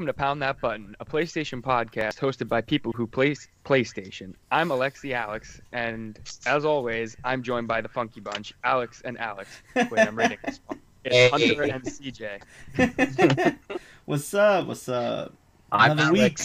welcome to Pound That Button, a PlayStation podcast hosted by people who play PlayStation. I'm Alexi Alex, and as always, I'm joined by the Funky Bunch, Alex and Alex. Wait, I'm reading this one. It's Hey. Hunter and CJ. what's up? What's up? I'm Another week.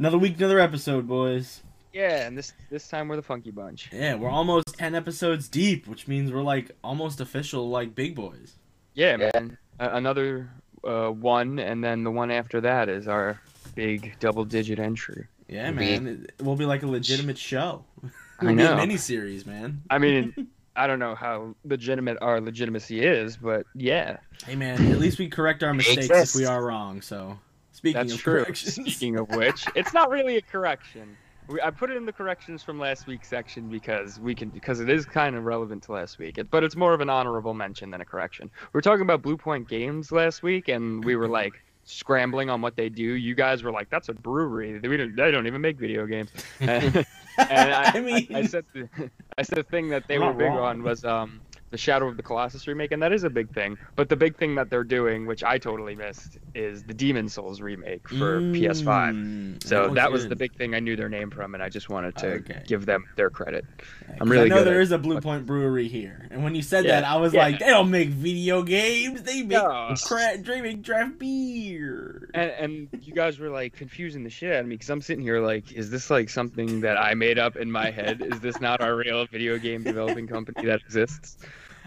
Another week, another episode, boys. Yeah, and this this time we're the Funky Bunch. Yeah, we're almost ten episodes deep, which means we're like almost official, like big boys. Yeah, Yeah. man. Uh, another uh, one, and then the one after that is our big double-digit entry. Yeah, We- man. It, it will be like a legitimate show. I It'll be a know. mini series, man. I mean, I don't know how legitimate our legitimacy is, but yeah, Hey, man. At least we correct our mistakes if we are wrong. So, speaking That's of true. corrections, Speaking of which, it's not really a correction. We, I put it in the corrections from last week's section because we can because it is kind of relevant to last week. It, but it's more of an honorable mention than a correction. We are talking about Bluepoint Games last week, and we were like scrambling on what they do. You guys were like, "That's a brewery. They don't, they don't even make video games." and I, I mean- I, I said the, I said the thing that they were big wrong. on was um the Shadow of the Colossus remake, and that is a big thing. But the big thing that they're doing, which I totally missed, is the Demon's Souls remake for PS5. Mm, So looks that was good. the big thing I knew their name from, and I just wanted to Okay. give them their credit. Yeah, I'm really I know there is a Blue Point Brewery here, and when you said Yeah, that, I was yeah. like, they don't make video games. They make No. cra- draft beer. And, and you guys were like confusing the shit out of me because I'm sitting here like, is this like something that I made up in my head? Is this not our real video game developing company that exists?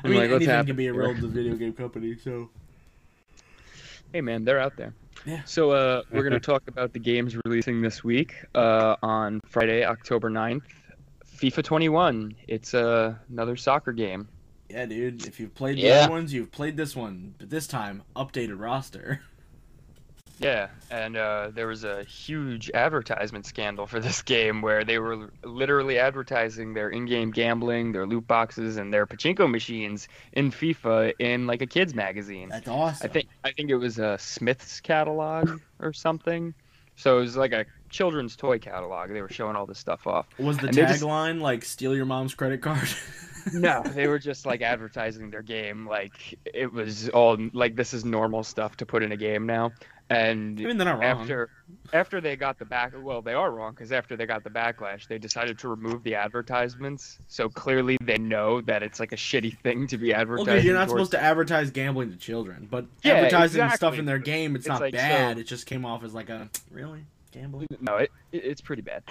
I mean, like, anything can be a role relative video game company. So Hey man, they're out there. Yeah. So uh, we're gonna talk about the games releasing this week uh, on Friday, October 9th. FIFA 21. It's uh, another soccer game. yeah, dude, if you've played the Yeah. other ones, you've played this one, but this time updated roster. Yeah, and uh, there was a huge advertisement scandal for this game where they were literally advertising their in-game gambling, their loot boxes, and their pachinko machines in FIFA in like a kids magazine. That's awesome. I think I think it was a Smyths catalog or something. So it was like a children's toy catalog. They were showing all this stuff off. was the tagline like "Steal your mom's credit card"? No, they were just like advertising their game like it was all like this is normal stuff to put in a game now. And I mean, they're not wrong. after after they got the back well they are wrong because after they got the backlash they decided to remove the advertisements so clearly they know that it's like a shitty thing to be advertising Okay, you're not towards- supposed to advertise gambling to children, but Yeah, advertising exactly. stuff in their game, it's, It's not like, bad. so- It just came off as like a really gambling. no it, it it's pretty bad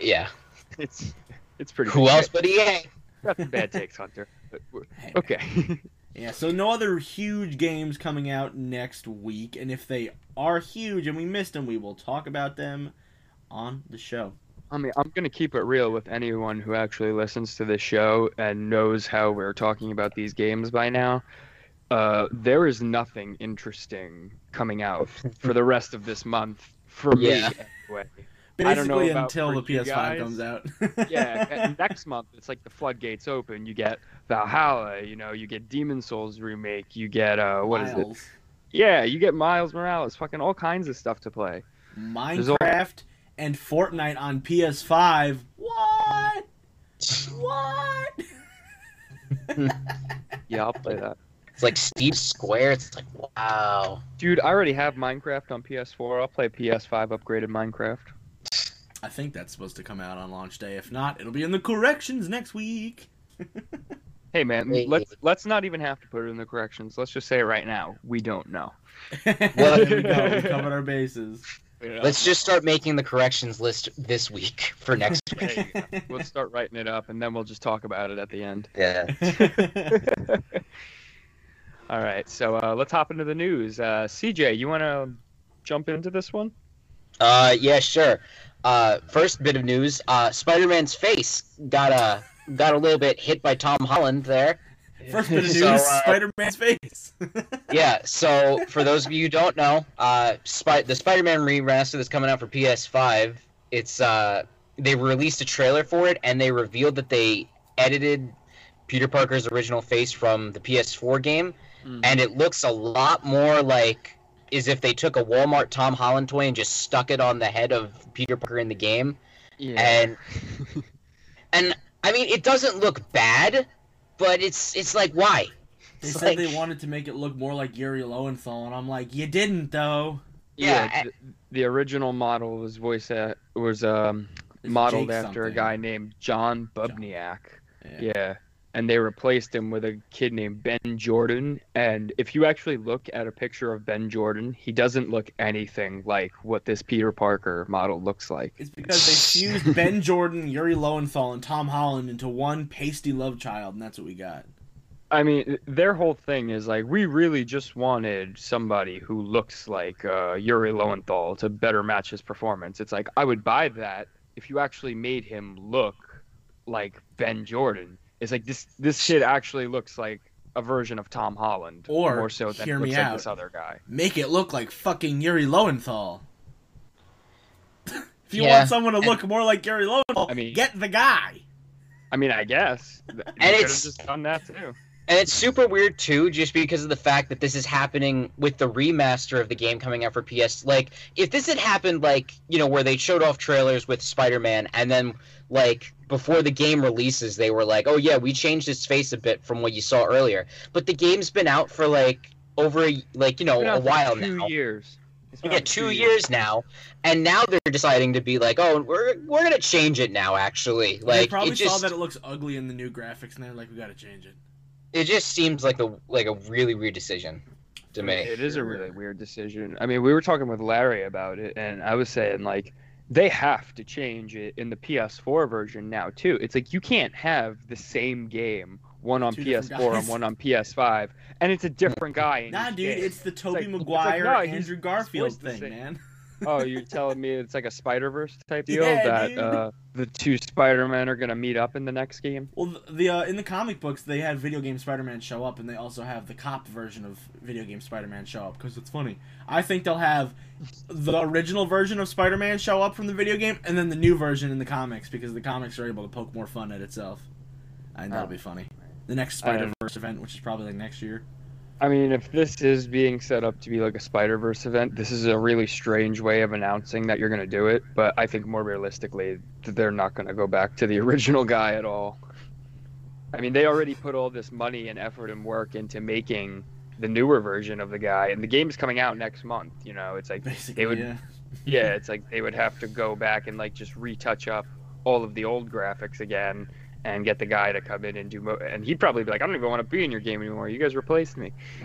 Yeah. it's it's pretty Who bad. else but EA? got some bad takes hunter but we're- Hey, okay Yeah, so no other huge games coming out next week, and if they are huge and we missed them, we will talk about them on the show. I mean, I'm gonna keep it real with anyone who actually listens to this show and knows how we're talking about these games by now. Uh, there is nothing interesting coming out for the rest of this month for me. Anyway. Basically, I don't know until the PS5 guys. comes out. Yeah, next month it's like the floodgates open. You get Valhalla, you know, you get Demon's Souls remake, you get uh, what is it? Yeah, you get Miles Morales, fucking all kinds of stuff to play. There's all- Minecraft and Fortnite on PS5. What? What? Yeah, I'll play that. It's like Steve Square. It's like wow. Dude, I already have Minecraft on PS4. I'll play PS5 upgraded Minecraft. I think that's supposed to come out on launch day. If not, it'll be in the corrections next week. Hey man, Hey. let's let's not even have to put it in the corrections. Let's just say it right now. We don't know. well, there we go. We covered our bases. Let's just start making the corrections list this week for next week. We'll start writing it up, and then we'll just talk about it at the end. Yeah. All right, so uh, let's hop into the news. Uh, CJ, you want to jump into this one? Uh, yeah, sure. Uh, first bit of news. Uh, Spider-Man's face got a got a little bit hit by Tom Holland there. First bit of news: So, uh, Spider-Man's face. Yeah. So for those of you who don't know, uh, Spy- the Spider-Man remaster that's coming out for PS5. It's uh, they released a trailer for it, and they revealed that they edited Peter Parker's original face from the PS4 game, Mm. and it looks a lot more like as if they took a Walmart Tom Holland toy and just stuck it on the head of Peter Parker in the game. Yeah. And and I mean, it doesn't look bad, but it's it's like why? They It's said like- they wanted to make it look more like Yuri Lowenthal, and I'm like, you didn't though. Yeah, Yeah, th- the original model was voice at, was um modeled Jake after a guy named John Bubniak. Yeah. Yeah. And they replaced him with a kid named Ben Jordan. And if you actually look at a picture of Ben Jordan, he doesn't look anything like what this Peter Parker model looks like. It's because they fused Ben Jordan, Yuri Lowenthal, and Tom Holland into one pasty love child, and that's what we got. I mean, their whole thing is like, we really just wanted somebody who looks like uh, Yuri Lowenthal to better match his performance. It's like, I would buy that if you actually made him look like Ben Jordan. It's like this this kid actually looks like a version of Tom Holland, Or, more so than hear me looks like out. this other guy. Make it look like fucking Yuri Lowenthal. if you Yeah. want someone to look more like Yuri Lowenthal, I mean- get the guy. I mean, I guess. And it's- just done that too. And it's super weird too, just because of the fact that this is happening with the remaster of the game coming out for PS. Like, if this had happened, like you know, where they showed off trailers with Spider-Man, and then like before the game releases, they were like, "Oh yeah, we changed his face a bit from what you saw earlier." But the game's been out for like over a, like you know a out for while two now. years. It's Yeah, out for two years now, and now they're deciding to be like, "Oh, we're we're gonna change it now." Actually, they like probably it just saw that it looks ugly in the new graphics, and they're like, we gotta change it. It just seems like a like a really weird decision to me. It is a really weird decision. I mean, we were talking with Larry about it, and I was saying like they have to change it in the PS4 version now too. It's like you can't have the same game, one on Two PS4 and one on PS5, and it's a different guy. In Nah, dude, game. it's the Toby like- it's like, Maguire, no, Andrew he's Garfield voiced thing, man. oh, you're telling me it's like a Spider Verse type deal Yeah, that dude. uh, the two Spider Men are gonna meet up in the next game. Well, the uh, in the comic books, they had video game Spider-Man show up, and they also have the cop version of video game Spider-Man show up because it's funny. I think they'll have the original version of Spider-Man show up from the video game, and then the new version in the comics because the comics are able to poke more fun at itself. And that'll Oh. be funny. The next I Spider-Verse event, which is probably like next year. I mean, if this is being set up to be like a Spider Verse event, this is a really strange way of announcing that you're going to do it. But I think more realistically, they're not going to go back to the original guy at all. I mean, they already put all this money and effort and work into making the newer version of the guy, and the game's coming out next month. You know, it's like, Basically, would- yeah. yeah, it's like they would have to go back and like just retouch up all of the old graphics again. And get the guy to come in and do, mo- and he'd probably be like, "I don't even want to be in your game anymore. You guys replaced me."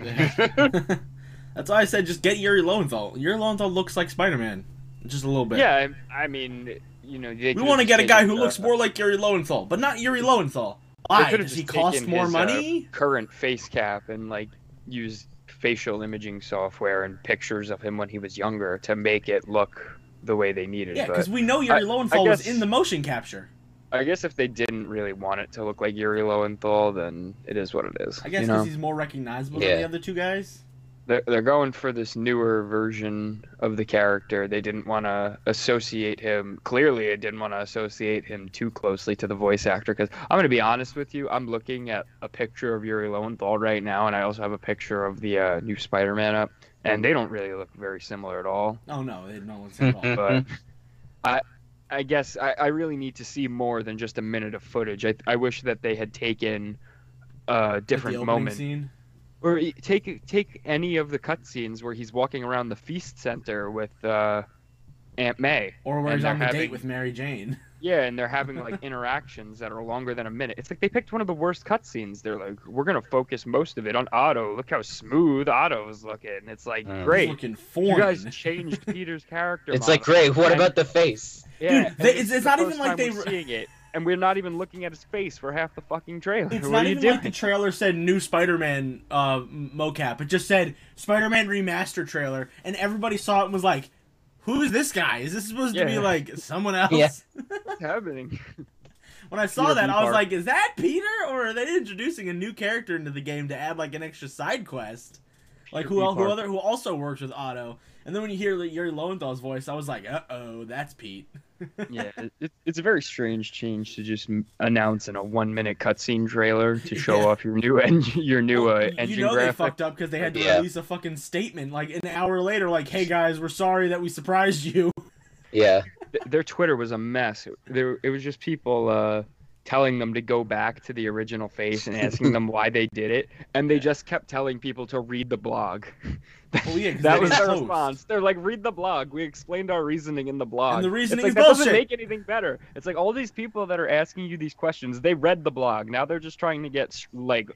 That's why I said just get Yuri Lowenthal. Yuri Lowenthal looks like Spider-Man, just a little bit. Yeah, I, I mean, you know, they We want to get a guy who looks more like Yuri Lowenthal, but not Yuri Lowenthal. Why? Does he just cost more his, uh, money? current face cap and like use facial imaging software and pictures of him when he was younger to make it look the way they needed. Yeah, because we know Yuri I- Lowenthal I was in the motion capture. I guess if they didn't really want it to look like Yuri Lowenthal, then it is what it is. I guess you because know? he's more recognizable than the other two guys. they're, they're going for this newer version of the character. They didn't want to associate him. Clearly, it didn't want to associate him too closely to the voice actor. Because I'm going to be honest with you, I'm looking at a picture of Yuri Lowenthal right now, and I also have a picture of the uh, new Spider-Man up, and they don't really look very similar at all. Oh no, they no one's at all. But I, I guess I, I really need to see more than just a minute of footage. I, I wish that they had taken a Like different opening moment Scene. or take take any of the cutscenes where he's walking around the feast center with uh, Aunt May. Or where he's on the they're date with Mary Jane. Yeah, and they're having like interactions that are longer than a minute. It's like they picked one of the worst cutscenes. They're like, we're gonna focus most of it on Otto. Look how smooth Otto is looking. It's like. He's great. looking You guys changed Peter's character. It's like great. What And- about the face? Yeah, Dude, they- it's- it's the not even first like they we're seeing it, and we're not even looking at his face for half the fucking trailer. It's what not are you even doing? like the trailer said new Spider-Man uh, mocap. It just said Spider-Man remaster trailer, and everybody saw it and was like, "Who is this guy? Is this supposed to be like someone else?" Yeah. What's happening? when I saw Peter that, I was Parker. like, "Is that Peter, or are they introducing a new character into the game to add like an extra side quest?" Like who who other who also works with Otto. And then when you hear Yuri Lowenthal's voice, I was like, "Uh oh, that's Pete." yeah, it, it, it's a very strange change to just announce in a one-minute cutscene trailer to show Yeah. off your new engine, your new Well, uh, you- engine you know graphic. they fucked up because they had to Yeah. release a fucking statement like an hour later, like, "Hey guys, we're sorry that we surprised you." Yeah. Their Twitter was a mess. It, there, it was just people uh, telling them to go back to the original face and asking them why they did it, and they just kept telling people to read the blog. Yeah, that was their post. response. They're like, read the blog. We explained our reasoning in the blog. And the reasoning it's is like, that doesn't make anything better. It's like all these people that are asking you these questions, they read the blog. Now they're just trying to get like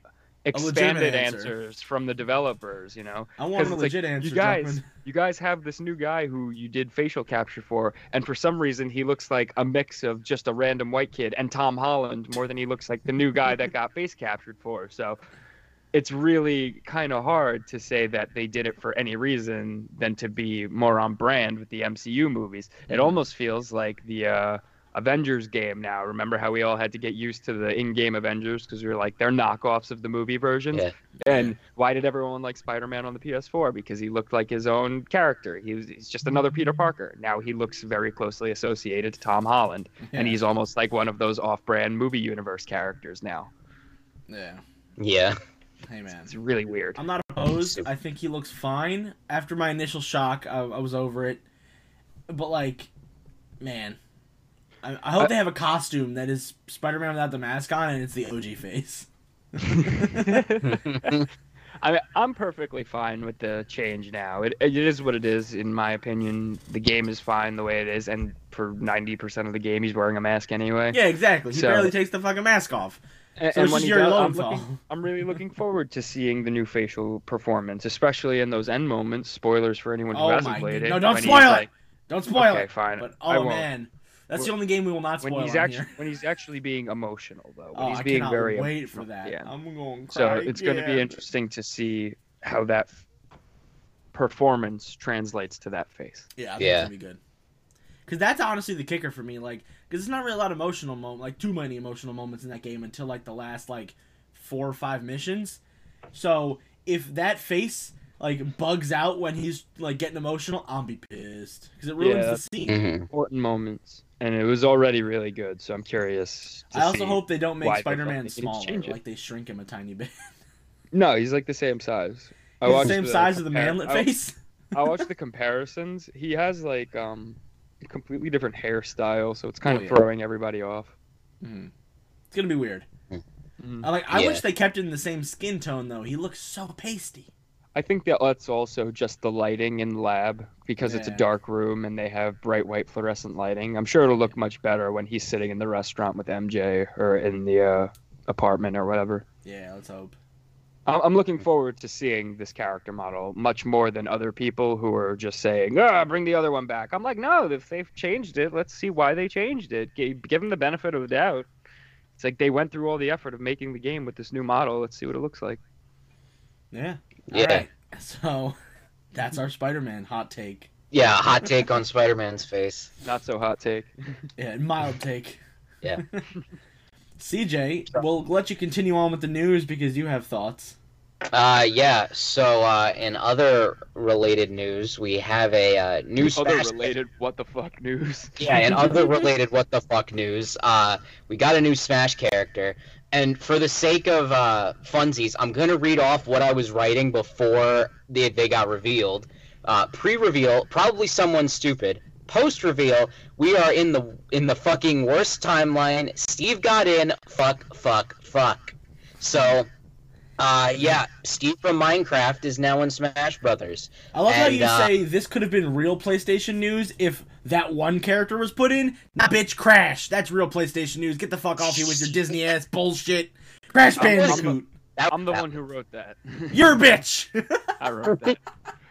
expanded answer. answers from the developers. You know, I want a it's like, legit answer. you guys, you guys have this new guy who you did facial capture for, and for some reason he looks like a mix of just a random white kid and Tom Holland more than he looks like the new guy that got face captured for. So it's really kind of hard to say that they did it for any reason than to be more on brand with the MCU movies. It Mhm. almost feels like the uh, Avengers game now. Remember how we all had to get used to the in-game Avengers because we were like they're knockoffs of the movie versions. Yeah. And why did everyone like Spider-Man on the PS4? Because he looked like his own character. He was he's just another Peter Parker. Now he looks very closely associated to Tom Holland, and he's almost like one of those off-brand movie universe characters now. Yeah. Yeah. Hey man. It's really weird. I'm not opposed. I think he looks fine. After my initial shock, I, I was over it. But like, man, I, I hope I- they have a costume that is Spider-Man without the mask on, and it's the OG face. I mean, I'm perfectly fine with the change now. It, it is what it is, in my opinion. The game is fine the way it is, and for 90% of the game, he's wearing a mask anyway. Yeah, exactly. He So- barely takes the fucking mask off. And, So and when he your does, I'm, looking, I'm really looking forward to seeing the new facial performance, especially in those end moments. Spoilers for anyone who Oh hasn't my played god. it. No, don't spoil it. like- Don't spoil it! okay, it. fine. But I oh won't. man, that's the only game we will not When he's on actually here. when he's actually being emotional though, when Oh, he's I being cannot very wait for that. Yeah. I'm going to So cry it's going to be interesting to see how that performance translates to that face. Yeah, I think Yeah. it's gonna be good. Because that's honestly the kicker for me. Like, because it's not really a lot of emotional moment, like too many emotional moments in that game until like the last like four or five missions. So if that face like bugs out when he's like getting emotional, I'll be pissed because it ruins Yeah. the scene. Mhm. Important moments, and it was already really good. So I'm curious. To I also see- hope they don't make Spider-Man felt they needed to smaller, like they shrink him a tiny bit. No, he's like the same size. I the watched same size of the compar- manlet I- face. I watched the comparisons. He has like um a completely different hairstyle, so it's kind Oh, of yeah. throwing everybody off. Mhm. It's gonna be weird. Mhm. I like. I Yeah. wish they kept it in the same skin tone though. He looks so pasty. I think that that's also just the lighting in the lab because it's a dark room and they have bright white fluorescent lighting. I'm sure it'll look much better when he's sitting in the restaurant with MJ or in the uh, apartment or whatever. Yeah, let's hope. I'm I'm looking forward to seeing this character model much more than other people who are just saying, "Ah, bring the other one back." I'm like, no, if they've changed it, let's see why they changed it. Give them the benefit of the doubt. It's like they went through all the effort of making the game with this new model. Let's see what it looks like. Yeah. Yeah. Alright. So that's our Spider-Man hot take. Yeah, hot take on Spider-Man's face. Not so hot take. Yeah, mild take. Yeah. CJ, we'll let you continue on with the news because you have thoughts. Uh, yeah. So, uh, in other related news, we have a uh, new Other Smash. related what the fuck news. Yeah, in other related what the fuck news, uh, we got a new Smash character, and for the sake of uh, funsies, I'm gonna read off what I was writing before they, they got revealed. Uh, pre-reveal, probably someone stupid. Post-reveal, we are in the in the fucking worst timeline. Steve got in. Fuck, fuck, fuck. So, uh, yeah, Steve from Minecraft is now in Smash Brothers. I love how you uh, say this could have been real PlayStation news if that one character was put in. Nah, bitch, Crash. That's real PlayStation news. Get the fuck off here with your Disney ass bullshit. Crash I'm- I'm Bandicoot. I'm the one who wrote that. You're a bitch. I wrote that.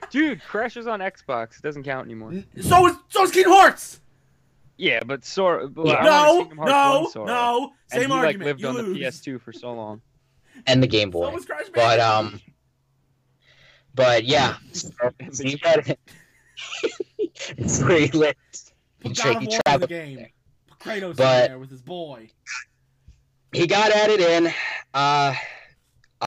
Dude, Crash is on Xbox. It doesn't count anymore. so is so is Kingdom Hearts. Yeah, but Sora. Well, Yeah. No, Kingdom Hearts no, 1 Sora. no. And Same he like lived you on lose. the PS2 for so long. and the Game Boy. So was Crash But um, but yeah, And Steve the- had it's really lit. Put Tra- God of he traveled the game. Kratos But- there with his boy. He got added in. Uh,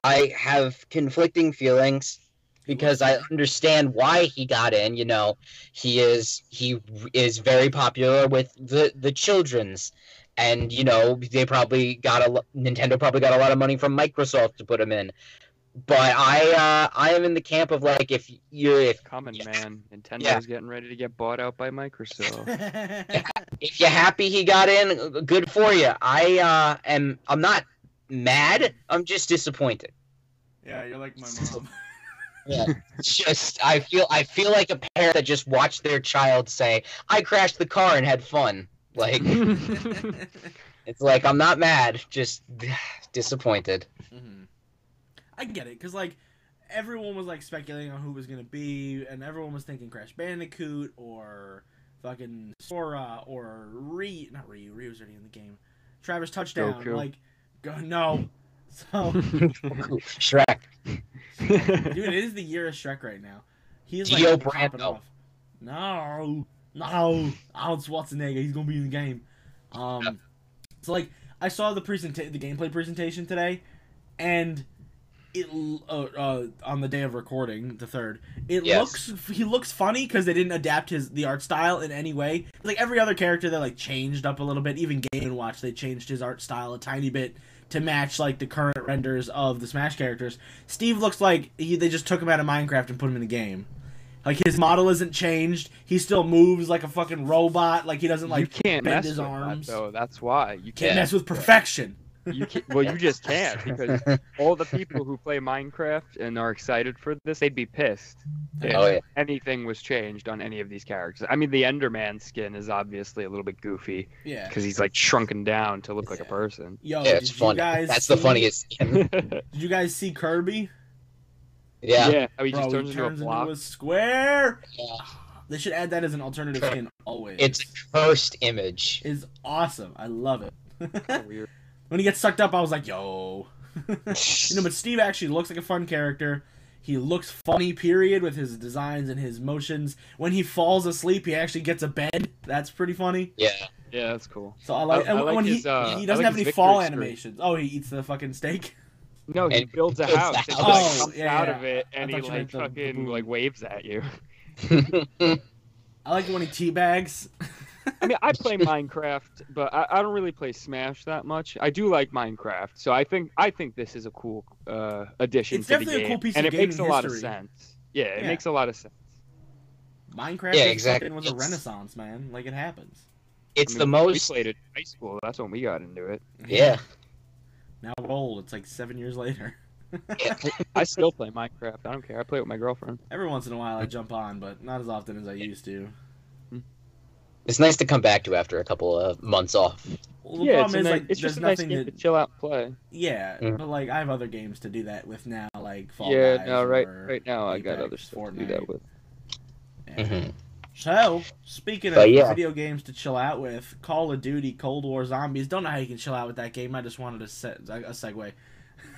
I have conflicting feelings because I understand why he got in. You know, he is he is very popular with the the children's, and you know they probably got a Nintendo probably got a lot of money from Microsoft to put him in. But I uh, I am in the camp of like if you're if Common Yeah. man. Nintendo's Yeah. getting ready to get bought out by Microsoft. if you're happy he got in, good for you. I uh, am. I'm not mad. I'm just disappointed. Yeah, you're like my mom. Yeah. just I feel I feel like a parent that just watched their child say, "I crashed the car and had fun." Like it's like I'm not mad, just disappointed. hmm I get it, cause like everyone was like speculating on who it was gonna be, and everyone was thinking Crash Bandicoot or fucking Sora or Ree. Not Ryu. was already in the game. Travis Touchdown. Goku. Like, go no. So, Shrek. dude, it is the year of Shrek right now. He's like Dio popping Brando. off. No, no, Arnold Schwarzenegger. He's gonna be in the game. Um, so like I saw the presenta- the gameplay presentation today, and it uh, uh, on the day of recording, the third, it Yes. looks he looks funny because they didn't adapt his the art style in any way. Like every other character, they like changed up a little bit. Even Game and Watch, they changed his art style a tiny bit to match like the current renders of the Smash characters. Steve looks like he, they just took him out of Minecraft and put him in the game. Like his model isn't changed. He still moves like a fucking robot. Like he doesn't like you can't bend mess his with arms. that, though. That's why you can't can't. mess with perfection. You can't well, you just can't because all the people who play Minecraft and are excited for this, they'd be pissed if Oh yeah. anything was changed on any of these characters. I mean, the Enderman skin is obviously a little bit goofy Yeah. because he's like shrunken down to look like a person. Yo, Yeah, it's funny. guys That's the funniest. skin. Did you guys see Kirby? yeah. how oh, he just Bro, turns he into a turns block. into a square. Yeah. They should add that as an alternative skin always. It's a cursed image. is awesome. I love it. Weird. When he gets sucked up, I was like, yo. you know, but Steve actually looks like a fun character. He looks funny, period, with his designs and his motions. When he falls asleep, he actually gets a bed. That's pretty funny. yeah. Yeah, that's cool. So I like. I- I like when his, he uh, he doesn't like have any fall screen. animations. Oh, he eats the fucking steak. No, he And builds a builds house. and he, house. Oh, comes yeah, out yeah. of it, and thought he like meant the- the fucking like waves at you. I like when he teabags. I mean, I play Minecraft, but I, I don't really play Smash that much. I do like Minecraft, so I think I think this is a cool uh, addition It's to the definitely a game, cool piece and of it makes a gaming lot of sense. Yeah, it Yeah. makes a lot of sense. Minecraft Yeah, exactly. fucking was a renaissance, man. Like it happens. It's I the most. We played it in high school. That's when we got into it. Yeah. Now we're old. It's like seven years later. I still play Minecraft. I don't care. I play with my girlfriend. Every once in a while I jump on, but not as often as I used to. It's nice to come back to after a couple of months off. Well, the yeah, it's, problem a is nice, like it's there's just a nice nothing game that to chill out and play. yeah, Mhm. but like I have other games to do that with now, like Fall yeah, Guys no, right, right now I got other stuff to do that with. Yeah. Mhm. So, speaking of yeah. video games to chill out with, Call of Duty Cold War Zombies. Don't know how you can chill out with that game. I just wanted to set a segue.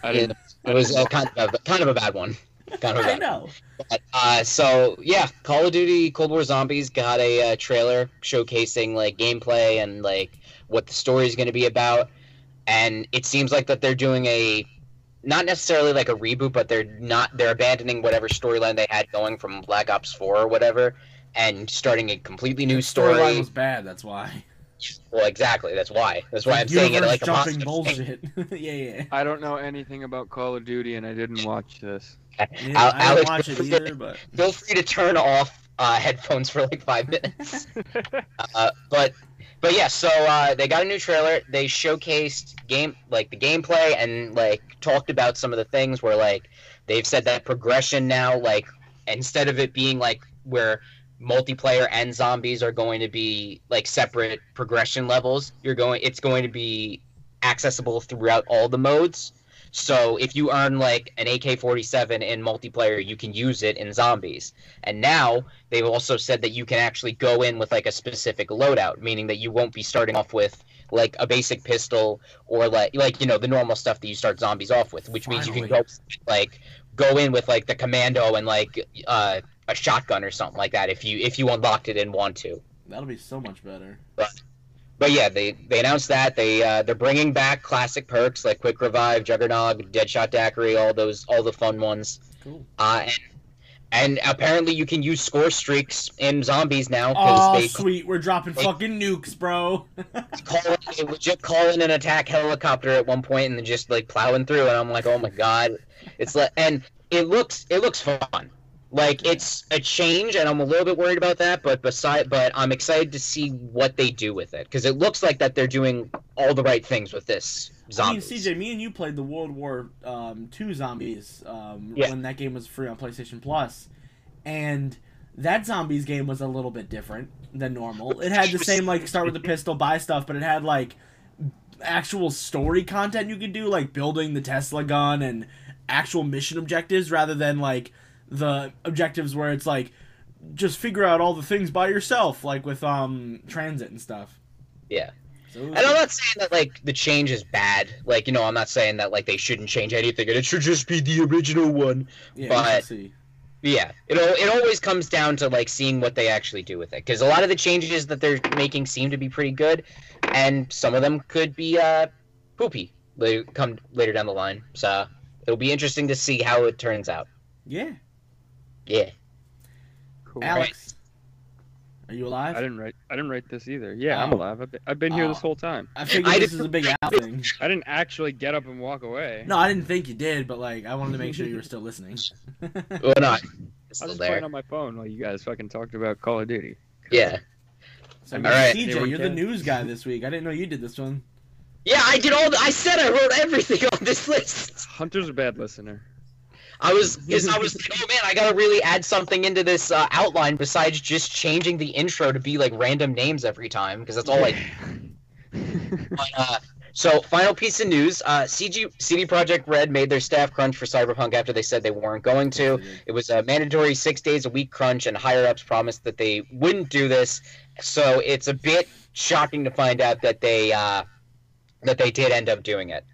I didn't. It was a kind of a, kind of a bad one. Kind of a I know. But, uh, so yeah, Call of Duty Cold War Zombies got a uh, trailer showcasing like gameplay and like what the story is going to be about, and it seems like that they're doing a not necessarily like a reboot, but they're not they're abandoning whatever storyline they had going from Black Ops Four or whatever, and starting a completely new Storyline story. was bad. That's why. Well, exactly. That's why. That's why I'm saying it like a jumping positive thing. bullshit. yeah, yeah. I don't know anything about Call of Duty, and I didn't watch this. Yeah Al- I didn't Alex, watch it feel free either, to- but Feel free to turn off uh, headphones for like five minutes. Uh, but but yeah, so uh, they got a new trailer. They showcased game like the gameplay and like talked about some of the things where like they've said that progression now like instead of it being like where multiplayer and zombies are going to be like separate progression levels, you're going it's going to be accessible throughout all the modes. So if you earn like an AK-47 in multiplayer, you can use it in zombies. And now they've also said that you can actually go in with like a specific loadout, meaning that you won't be starting off with like a basic pistol or like like you know the normal stuff that you start zombies off with, which means you can go like go in with like the commando and like uh, a shotgun or something like that if you if you unlocked it and want to. that'll be so much better. But yeah, they they announced that they uh, they're bringing back classic perks like quick revive, juggernog, deadshot daiquiri, all those all the fun ones. Cool. Uh, and, and apparently you can use score streaks in zombies now Oh, they sweet. We're dropping they- fucking nukes, bro. call they legit call in an attack helicopter at one point and then just like plowing through and I'm like, oh my god, it's like and it looks it looks fun. Like it's a change, and I'm a little bit worried about that. But beside, but I'm excited to see what they do with it because it looks like that they're doing all the right things with this I mean, zombies. CJ, me and you played the World War um, Two Zombies um, Yeah. when that game was free on PlayStation Plus, and that zombies game was a little bit different than normal. It had the same like start with the pistol, buy stuff, but it had like actual story content you could do, like building the Tesla gun and actual mission objectives, rather than like the objectives where it's like just figure out all the things by yourself, like with um TranZit and stuff. Yeah. So And I'm not saying that like the change is bad. Like you know, I'm not saying that like they shouldn't change anything, and it should just be the original one. yeah, but-. Yeah, it it always comes down to like seeing what they actually do with it, because a lot of the changes that they're making seem to be pretty good, and some of them could be uh poopy later come later down the line. So it'll be interesting to see how it turns out. Yeah, Yeah. Cool. Alex, are you alive? I alive? didn't write. I didn't write this either. Yeah, I'm Oh. alive. I've been, I've been here this Oh. whole time. I figured I this didn't- is a big Al thing. I didn't actually get up and walk away. No, I didn't think you did, but like I wanted to make sure you were still listening. Well, not. I was just playing on my phone while you guys fucking talked about Call of Duty. Yeah. So, All right. CJ, you're the news guy this week. I didn't know you did this one. Yeah, I did all. The, I said I wrote everything on this list. Hunter's a bad listener. I was, because I was like, oh man, I gotta really add something into this uh, outline besides just changing the intro to be like random names every time, because that's all I But, uh, so, final piece of news: uh, CG CD Projekt Red made their staff crunch for Cyberpunk after they said they weren't going to. It was a mandatory six days a week crunch, and higher ups promised that they wouldn't do this. So it's a bit shocking to find out that they uh, that they did end up doing it.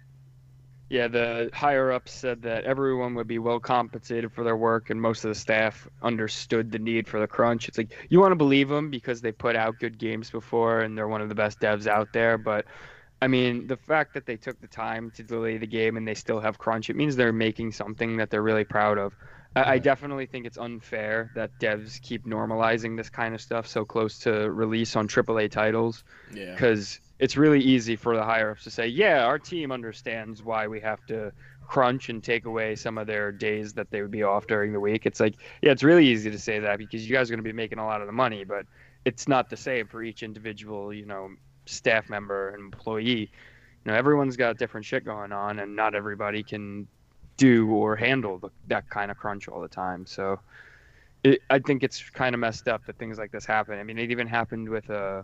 Yeah, the higher ups said that everyone would be well compensated for their work, and most of the staff understood the need for the crunch. It's like you want to believe them because they put out good games before, and they're one of the best devs out there. But I mean, the fact that they took the time to delay the game and they still have crunch, it means they're making something that they're really proud of. I, I definitely think it's unfair that devs keep normalizing this kind of stuff so close to release on AAA titles Yeah. because it's really easy for the higher ups to say, yeah, our team understands why we have to crunch and take away some of their days that they would be off during the week. It's like, yeah, it's really easy to say that because you guys are going to be making a lot of the money, but it's not the same for each individual, you know, staff member and employee. You know, everyone's got different shit going on, and not everybody can do or handle the, that kind of crunch all the time. So, it, I think it's kind of messed up that things like this happen. I mean, it even happened with uh,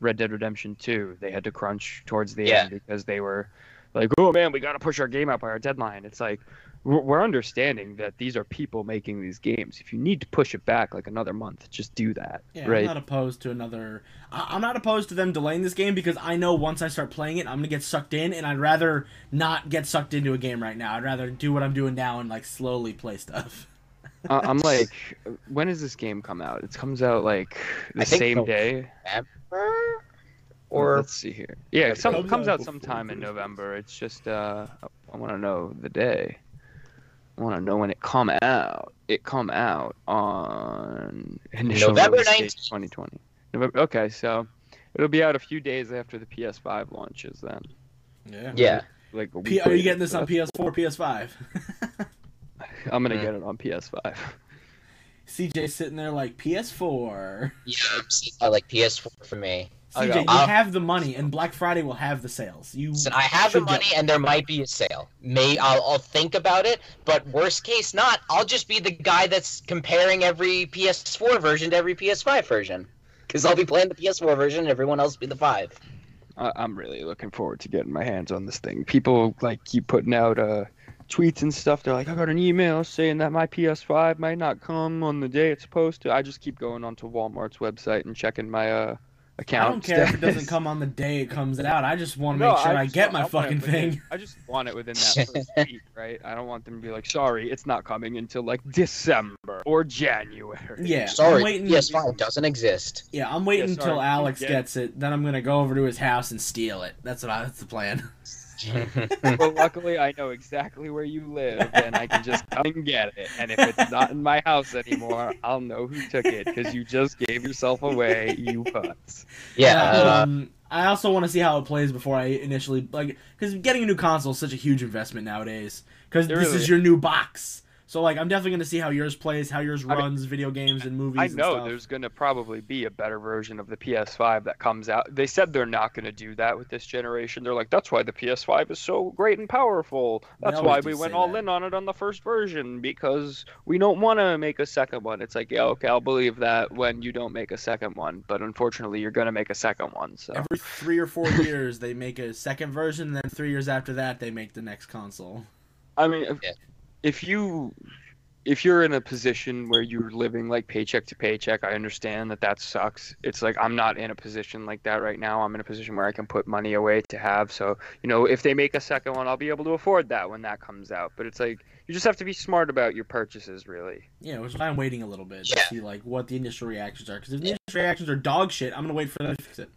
Red Dead Redemption 2. They had to crunch towards the Yeah. end because they were like, "Oh man, we got to push our game out by our deadline." It's like we're, we're understanding that these are people making these games. If you need to push it back like another month, just do that, Yeah, right? I'm not opposed to another. I'm not opposed to them delaying this game because I know once I start playing it, I'm gonna get sucked in, and I'd rather not get sucked into a game right now. I'd rather do what I'm doing now and like slowly play stuff. I- I'm like, when does this game come out? It comes out like the I think same so. day. Or let's see here. Yeah, it some, comes comes out out sometime in November. It's just uh, I want to know the day. I want to know when it come out. It come out on initial November release 19th. 2020. November. Okay, so it'll be out a few days after the PS5 launches. Then, Yeah. yeah, like a P- week are you getting this on PS4, PS5? I'm gonna Mm. get it on PS5. CJ sitting there like PS4. yeah, I like PS4 for me. I CJ, got- you Uh, have the money, and Black Friday will have the sales. You Listen, I have the money, and there might be a sale. May I'll, I'll think about it, but worst case not, I'll just be the guy that's comparing every PS4 version to every PS5 version, because I'll be playing the PS4 version, and everyone else be the five. I- I'm really looking forward to getting my hands on this thing. People like keep putting out uh, tweets and stuff. They're like, I got an email saying that my PS5 might not come on the day it's supposed to. I just keep going onto Walmart's website and checking my uh, account. I don't care if it doesn't come on the day it comes out. I just want to No, make sure I, just get my I want fucking within- thing. I just want it within that first week, right? I don't want them to be like, sorry, it's not coming until like December or January. Yeah, Sorry, I'm waiting. PS5 doesn't exist. Yeah, I'm waiting Yeah, until Alex yeah. gets it. Then I'm gonna go over to his house and steal it. That's what I, that's the plan. well, luckily, I know exactly where you live, and I can just come and get it. And if it's not in my house anymore, I'll know who took it because you just gave yourself away, you putz. yeah, uh, um, I also want to see how it plays before I initially like because getting a new console is such a huge investment nowadays. Because this really is is. your new box. So like, I'm definitely gonna see how yours plays, how yours I mean, runs video games and movies. I and know stuff. there's going to probably be a better version of the PS5 that comes out. They said they're not going to do that with this generation. They're like, that's why the PS5 is so great and powerful. That's why we went all that. in on it on the first version because we don't want to make a second one. It's like, yeah, okay, I'll believe that when you don't make a second one, but unfortunately, you're going to make a second one. So Every three or four years, they make a second version, and then three years after that, they make the next console. I mean, Yeah. If you if you're in a position where you're living like paycheck to paycheck, I understand that that sucks. It's like I'm not in a position like that right now. I'm in a position where I can put money away to have. So you know, if they make a second one, I'll be able to afford that when that comes out. But it's like you just have to be smart about your purchases, really. Yeah, which is why I'm waiting a little bit to Yeah. see like what the initial reactions are. Because if the initial reactions are dog shit, I'm gonna wait for them to fix it.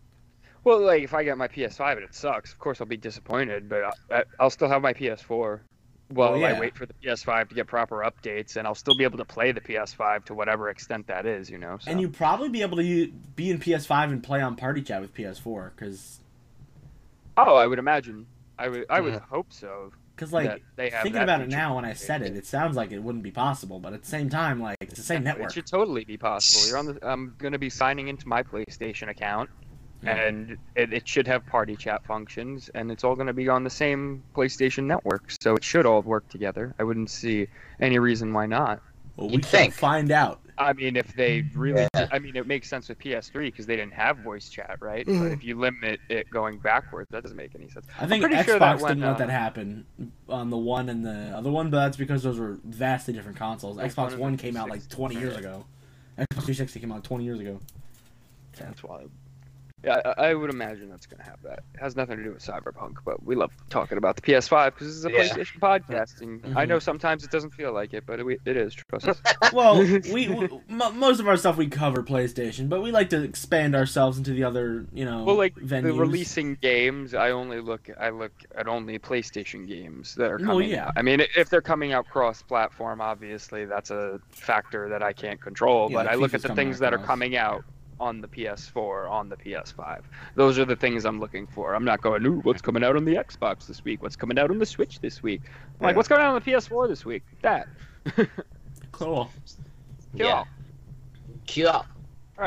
Well, like if I get my PS5 and it sucks, of course I'll be disappointed, but I'll still have my PS4. While Well, oh, yeah. I wait for the PS5 to get proper updates, and I'll still be able to play the PS5 to whatever extent that is, you know. So. And you probably be able to be in PS5 and play on Party Chat with PS4. Because, Oh, I would imagine. I would. I would Yeah. hope so. cause like they have thinking about it now, when I said it, it sounds like it wouldn't be possible. But at the same time, like it's the same network. It should totally be possible. You're on the. I'm gonna be signing into my PlayStation account, Yeah. And it, it should have party chat functions, and it's all gonna be on the same PlayStation network. So it should all work together. I wouldn't see any reason why not. Well, we You'd think. find out. I mean, if they really, Yeah. I mean, it makes sense with PS3 because they didn't have voice chat, right? But Mhm. if you limit it going backwards, that doesn't make any sense. I think Xbox sure didn't when, let uh, that happen on the one and the other one, but that's because those were vastly different consoles. Like, Xbox one One of the came out like 20 years ago. Xbox 360 came out 20 years ago. That's wild. Yeah, I, I would imagine that's gonna have that. It has nothing to do with Cyberpunk, but we love talking about the PS5 because this is a Yeah. PlayStation podcast, and I Mhm. know sometimes it doesn't feel like it, but it, it is. Trust us. Well, we, we m- most of our stuff we cover PlayStation, but we like to expand ourselves into the other, you know, well, like venues. the releasing games, I only look I look at only PlayStation games that are Well, coming yeah. out. I mean, if they're coming out cross-platform, obviously that's a factor that I can't control. Yeah, but I look at the things out that are coming out on the PS4, on the PS5. Those are the things I'm looking for. I'm not going, ooh, what's coming out on the Xbox this week? What's coming out on the Switch this week? I'm like, what's coming out on the PS4 this week? That. Cool. Kill. Yeah. Cool. All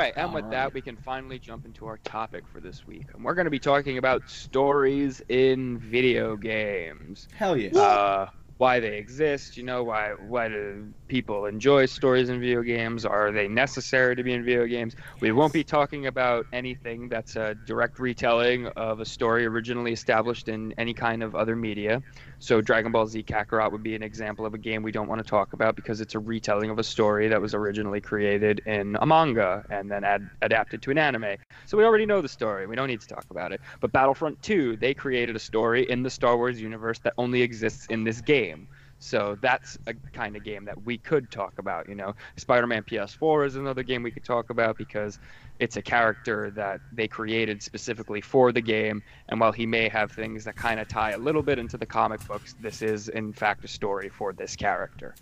right, and with All that, we can finally jump into our topic for this week. And we're going to be talking about stories in video games. Hell yeah. Uh, why they exist, you know, why why do people enjoy stories in video games? Are they necessary to be in video games? We won't be talking about anything that's a direct retelling of a story originally established in any kind of other media. So Dragon Ball Z Kakarot would be an example of a game we don't want to talk about because it's a retelling of a story that was originally created in a manga and then ad- adapted to an anime. So we already know the story. We don't need to talk about it. But Battlefront 2, they created a story in the Star Wars universe that only exists in this game. So that's a kind of game that we could talk about, you know. Spider-Man PS4 is another game we could talk about because it's a character that they created specifically for the game and while he may have things that kind of tie a little bit into the comic books, this is in fact a story for this character.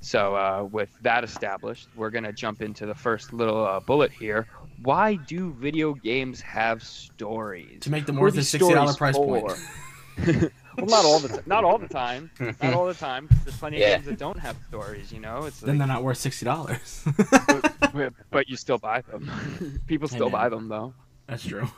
So, uh, with that established, we're going to jump into the first little uh, bullet here. Why do video games have stories? To make them worth a sixty dollar stories price point. for? well, not all the time. Not all the time. Not all the time. There's plenty Yeah. of games that don't have stories. You know, it's then like, they're not worth sixty dollars. but, but you still buy them. People still buy them though. That's true.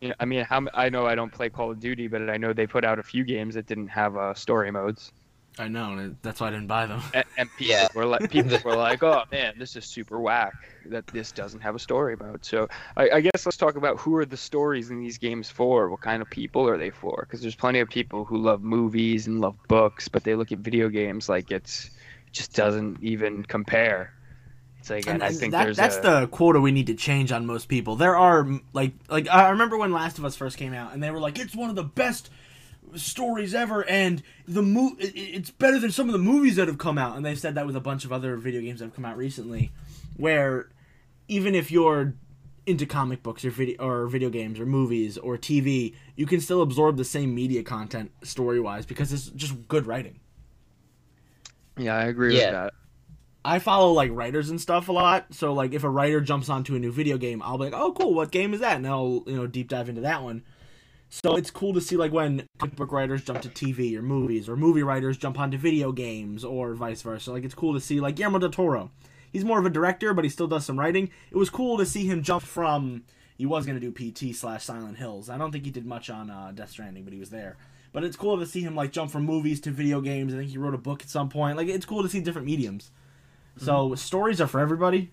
You know, I mean, how m- I know I don't play Call of Duty, but I know they put out a few games that didn't have uh, story modes, I know, and that's why I didn't buy them. and, and people Yeah. were like, people were like, "Oh man, this is super whack that this doesn't have a story mode." So I, I guess let's talk about who are the stories in these games for? What kind of people are they for? Because there's plenty of people who love movies and love books, but they look at video games like it's it just doesn't even compare. It's like, and, And, I think that, there's that's a, the quota we need to change on most people. There are like like I remember when Last of Us first came out, and they were like, "It's one of the best stories ever," and the mo- it's better than some of the movies that have come out. And they've said that with a bunch of other video games that have come out recently, where even if you're into comic books or video or video games or movies or TV, you can still absorb the same media content story wise because it's just good writing. yeah, I agree Yeah. with that. I follow like writers and stuff a lot. So like if a writer jumps onto a new video game, I'll be like, "Oh, cool! What game is that?" And I'll you know deep dive into that one. So it's cool to see like when comic book writers jump to TV or movies, or movie writers jump onto video games, or vice versa. Like it's cool to see like Guillermo del Toro. He's more of a director, but he still does some writing. It was cool to see him jump from he was gonna do PT slash Silent Hills. I don't think he did much on uh, Death Stranding, but he was there. But it's cool to see him like jump from movies to video games. I think he wrote a book at some point. Like it's cool to see different mediums. So stories are for everybody,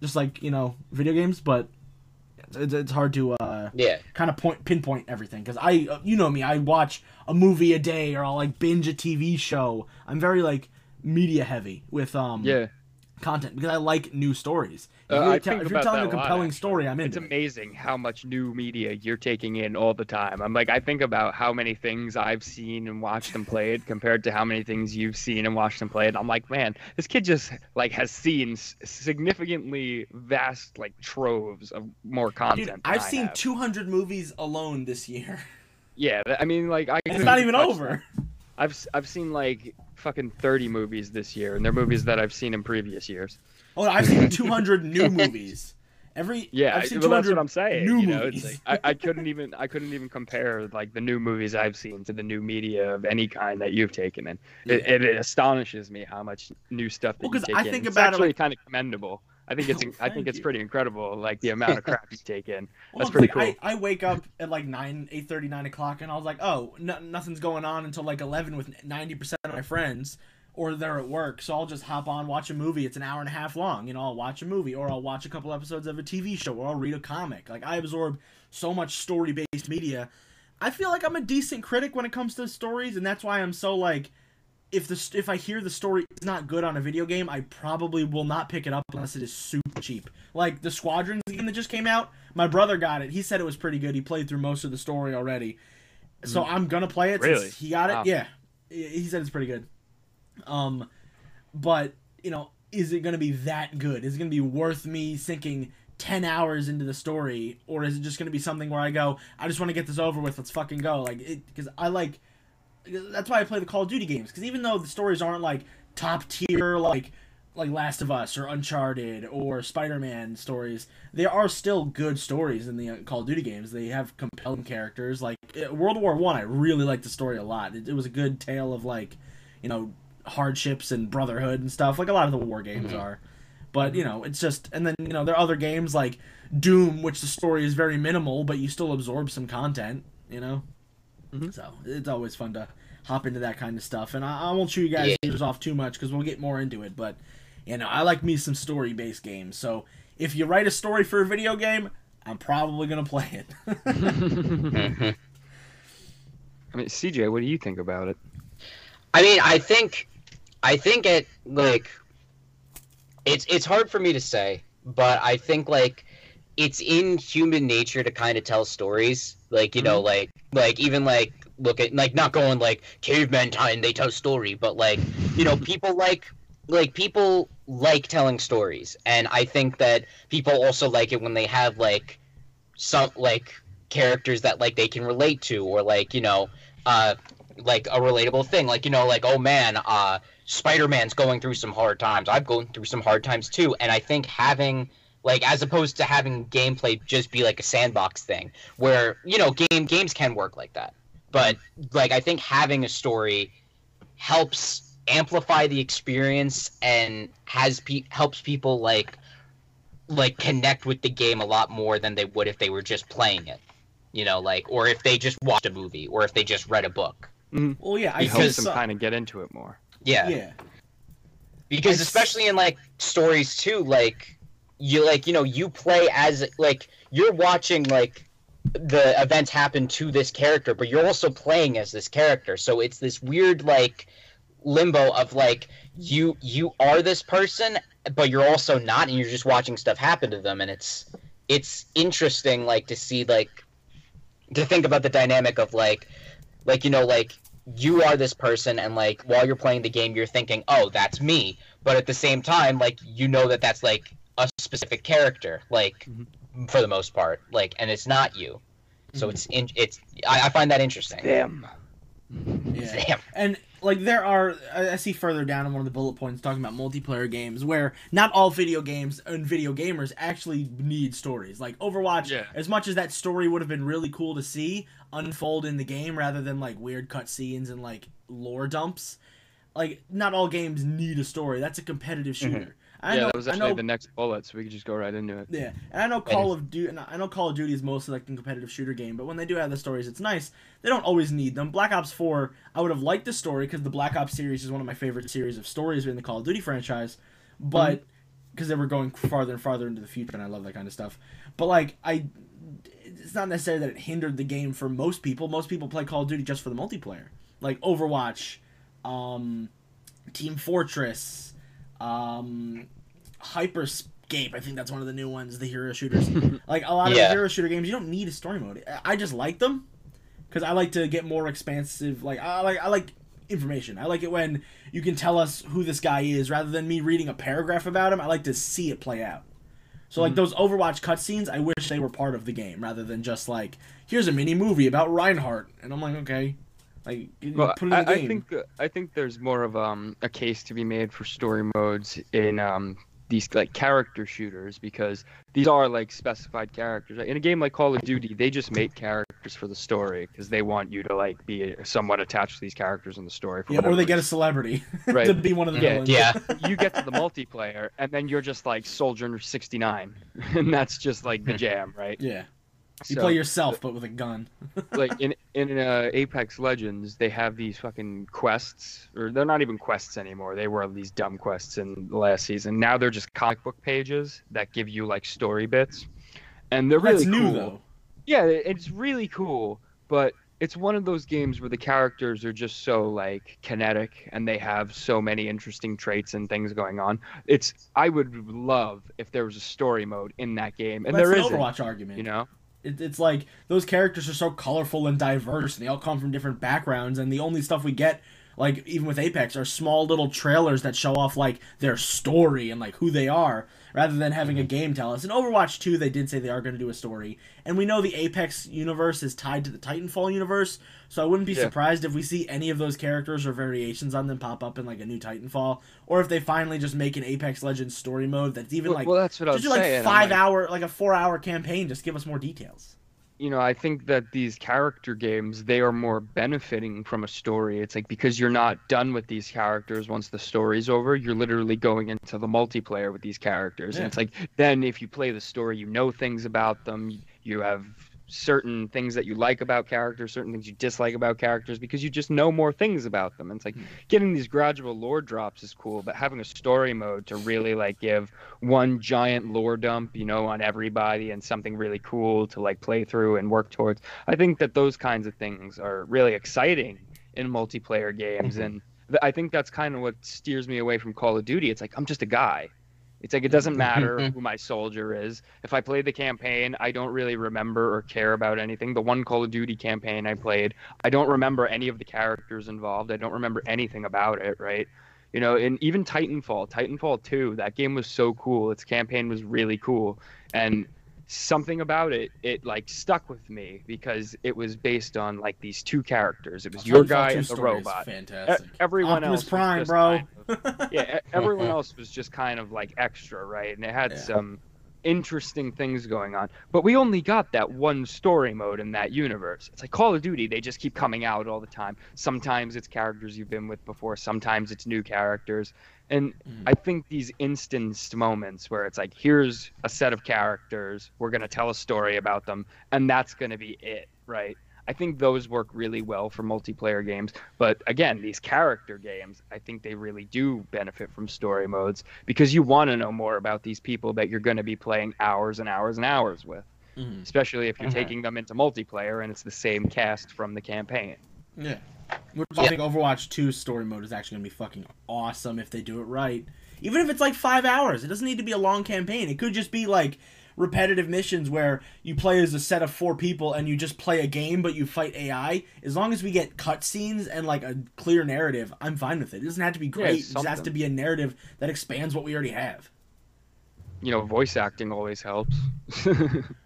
just like you know video games. But it's, it's hard to uh, Yeah. kind of point pinpoint everything because I uh, you know me I watch a movie a day or I'll like binge a TV show. I'm very like media heavy with um Yeah. Content because I like new stories. If Uh, you're, tell- if you're telling a a lot, compelling story, I'm in. It's it. amazing how much new media you're taking in all the time. I'm like, I think about how many things I've seen and watched and played compared to how many things you've seen and watched and played. I'm like, man, this kid just like has seen significantly vast like troves of more content. Dude, I've seen have. 200 movies alone this year. Yeah, I mean, like I. It's couldn't even over. them. I've I've seen like fucking 30 movies this year, and they're movies that I've seen in previous years. Oh, I've seen 200 new movies. Every Yeah, I've seen well, that's 200 what I'm saying. new you know, movies. it's like I, I couldn't even I couldn't even compare like the new movies I've seen to the new media of any kind that you've taken in. It, it, it astonishes me how much new stuff that Well, you 'cause take I in. think it's about it, actually like- kind of commendable. I think it's Oh, I think it's you. pretty incredible, like the amount of crap you take in. Well, That's pretty cool. I, I wake up at like 9, 8.30, 9 o'clock, and I was like, oh, no, nothing's going on until like 11 with 90% of my friends, or they're at work. So I'll just hop on, watch a movie. It's an hour and a half long. You know, I'll watch a movie, or I'll watch a couple episodes of a TV show, or I'll read a comic. Like, I absorb so much story-based media. I feel like I'm a decent critic when it comes to stories, and that's why I'm so like, if the if I hear the story is not good on a video game, I probably will not pick it up unless it is super cheap. Like the Squadrons game that just came out, my brother got it. He said it was pretty good. He played through most of the story already, so I'm gonna play it. Mm. Really? He got it. Wow. Yeah, he said it's pretty good. Um, but you know, is it gonna be that good? Is it gonna be worth me sinking? 10 hours into the story or is it just going to be something where I go I just want to get this over with let's fucking go like it cuz I like that's why I play the Call of Duty games because even though the stories aren't like top tier like like Last of Us or Uncharted or Spider-Man stories, there are still good stories in the uh, Call of Duty games. They have compelling characters. Like uh, World War One, I, I really liked the story a lot. It, it was a good tale of like, you know, hardships and brotherhood and stuff, like a lot of the war games Mhm. are. But you know, it's just, and then you know, there are other games like Doom, which the story is very minimal, but you still absorb some content. You know, Mhm. so it's always fun to hop into that kind of stuff. And I, I won't chew you guys' Yeah. ears off too much because we'll get more into it. But you know, I like me some story-based games. So if you write a story for a video game, I'm probably gonna play it. I mean, CJ, what do you think about it? I mean, I think, I think it like, it's it's hard for me to say, but I think like, it's in human nature to kind of tell stories. Like you know, mm-hmm. like like even like look at like not going like caveman time they tell story, but like you know people like like people like telling stories, and I think that people also like it when they have like some like characters that like they can relate to, or like you know. uh like a relatable thing. Like you know like oh man uh spider-man's going through some hard times. I'm going through some hard times too. And i think having like as opposed to having gameplay just be like a sandbox thing where you know game games can work like that but like i think having a story helps amplify the experience and has pe- helps people like like connect with the game a lot more than they would if they were just playing it you know like or if they just watched a movie or if they just read a book Mm-hmm. well, yeah, I It see helps them some- kind of get into it more. yeah, yeah. because I s- especially in like stories too like you like you know you play as like you're watching like the events happen to this character but you're also playing as this character. So it's this weird like limbo of like you you are this person but you're also not and you're just watching stuff happen to them. And it's it's interesting like to see like to think about the dynamic of like like you know like you are this person and like while you're playing the game you're thinking oh that's me. But at the same time like you know that that's like a specific character. Like mm-hmm. For the most part like and it's not you so Mhm. it's in, it's I, I find that interesting Them. Yeah. Damn. And like there are, I I see further down in one of the bullet points talking about multiplayer games where not all video games and video gamers actually need stories. Like Overwatch, Yeah. as much as that story would have been really cool to see unfold in the game rather than like weird cutscenes and like lore dumps. Like not all games need a story. That's a competitive shooter. I yeah, know, that was actually know, the next bullet, so we could just go right into it. yeah, and I know Call of Duty. I know Call of Duty is mostly like a competitive shooter game, but when they do have the stories, it's nice. They don't always need them. Black Ops Four, I would have liked the story because the Black Ops series is one of my favorite series of stories in the Call of Duty franchise, but because they were going farther and farther into the future, and I love that kind of stuff. But like I, it's not necessarily that it hindered the game for most people. Most people play Call of Duty just for the multiplayer, like Overwatch, um, Team Fortress, um, Hyper Scape. I think that's one of the new ones, the hero shooters. like a lot of Yeah. the hero shooter games, you don't need a story mode. I- I just like them because I like to get more expansive. Like I like I like information. I like it when you can tell us who this guy is rather than me reading a paragraph about him. I like to see it play out. So like those Overwatch cutscenes, I wish they were part of the game rather than just like here's a mini movie about Reinhardt, and I'm like okay, like Well, put it in the I, I think I think there's more of um, a case to be made for story modes in um, these like character shooters because these are like specified characters. In a game like Call of Duty, they just make characters for the story because they want you to like be somewhat attached to these characters in the story. For yeah, or whatever they get a celebrity Right. to be one of the Yeah, villains. Yeah. you get to the multiplayer and then you're just like Soldier 69, and that's just like the jam, right? yeah. You So- play yourself, but with a gun. like in in uh, Apex Legends, they have these fucking quests, or they're not even quests anymore. They were these dumb quests in the last season. Now they're just comic book pages that give you like story bits, and they're really That's new cool. though. Yeah, it's really cool, but it's one of those games where the characters are just so like kinetic and they have so many interesting traits and things going on. It's I would love if there was a story mode in that game, and That's there. Overwatch argument. You know. It, it's like those characters are so colorful and diverse, and they all come from different backgrounds, and the only stuff we get, like even with Apex, are small little trailers that show off like their story and like who they are, rather than having a game tell us. In Overwatch 2, they did say they are going to do a story, and we know the Apex universe is tied to the Titanfall universe, so I wouldn't be Yeah. surprised if we see any of those characters or variations on them pop up in like a new Titanfall, or if they finally just make an Apex Legends story mode that's even Well, like well, that's what I was just do like saying. Five like- hour, like a four hour campaign. Just give us more details. You know, I think that these character games they are more benefiting from a story. It's like because you're not done with these characters once the story's over, you're literally going into the multiplayer with these characters. Yeah. And it's like then if you play the story, you know things about them, you have certain things that you like about characters, certain things you dislike about characters because you just know more things about them. And it's like Hmm. getting these gradual lore drops is cool, but having a story mode to really like give one giant lore dump, you know, on everybody and something really cool to like play through and work towards. I think that those kinds of things are really exciting in multiplayer games Mhm. and th- I think that's kind of what steers me away from Call of Duty. It's like I'm just a guy. It's like it doesn't matter mm-hmm. who my soldier is. If I play the campaign, I don't really remember or care about anything. The one Call of Duty campaign I played, I don't remember any of the characters involved. I don't remember anything about it, right? You know, and even Titanfall, Titanfall 2, that game was so cool. Its campaign was really cool. And something about it, it like stuck with me because it was based on like these two characters. It was your guy and the story is robot. E- Fantastic. Everyone Optimus else was Prime, just bro. kind of- yeah, e- everyone else was just kind of like extra, right? And it had Yeah. some interesting things going on. But we only got that one story mode in that universe. It's like Call of Duty, they just keep coming out all the time. Sometimes it's characters you've been with before, sometimes it's new characters. And Mhm. I think these instanced moments where it's like, here's a set of characters, we're going to tell a story about them, and that's going to be it, right? I think those work really well for multiplayer games. But again, these character games, I think they really do benefit from story modes because you want to know more about these people that you're going to be playing hours and hours and hours with, Mhm. especially if you're Mhm. taking them into multiplayer and it's the same cast from the campaign. Yeah. Which I think Overwatch 2 story mode is actually going to be fucking awesome if they do it right. Even if it's like five hours, it doesn't need to be a long campaign. It could just be like repetitive missions where you play as a set of four people and you just play a game but you fight AI. As long as we get cutscenes and like a clear narrative, I'm fine with it. It doesn't have to be great. it just has to be a narrative that expands what we already have. You know, voice acting always helps.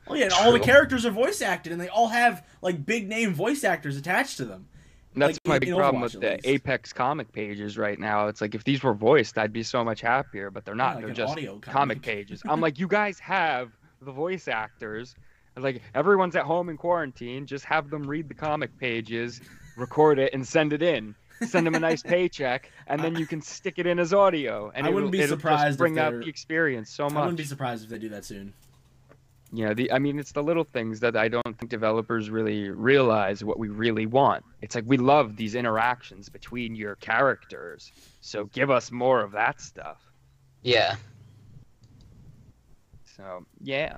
Oh yeah, and all the characters are voice acted, and they all have like big name voice actors attached to them. That's Like, my big in problem with the least. Apex comic pages right now. It's like if these were voiced, I'd be so much happier, but they're not. like they're just audio comic pages. I'm like, you guys have the voice actors. Like everyone's at home in quarantine, just have them read the comic pages, record it, and send it in. Send them a nice paycheck, and then you can stick it in as audio. And I it'll- wouldn't be it'll surprised if Just bring out they're- the experience so much. I wouldn't be surprised if they do that soon. Yeah, the I mean, it's the little things that I don't think developers really realize what we really want. It's like we love these interactions between your characters, so give us more of that stuff. Yeah. So yeah,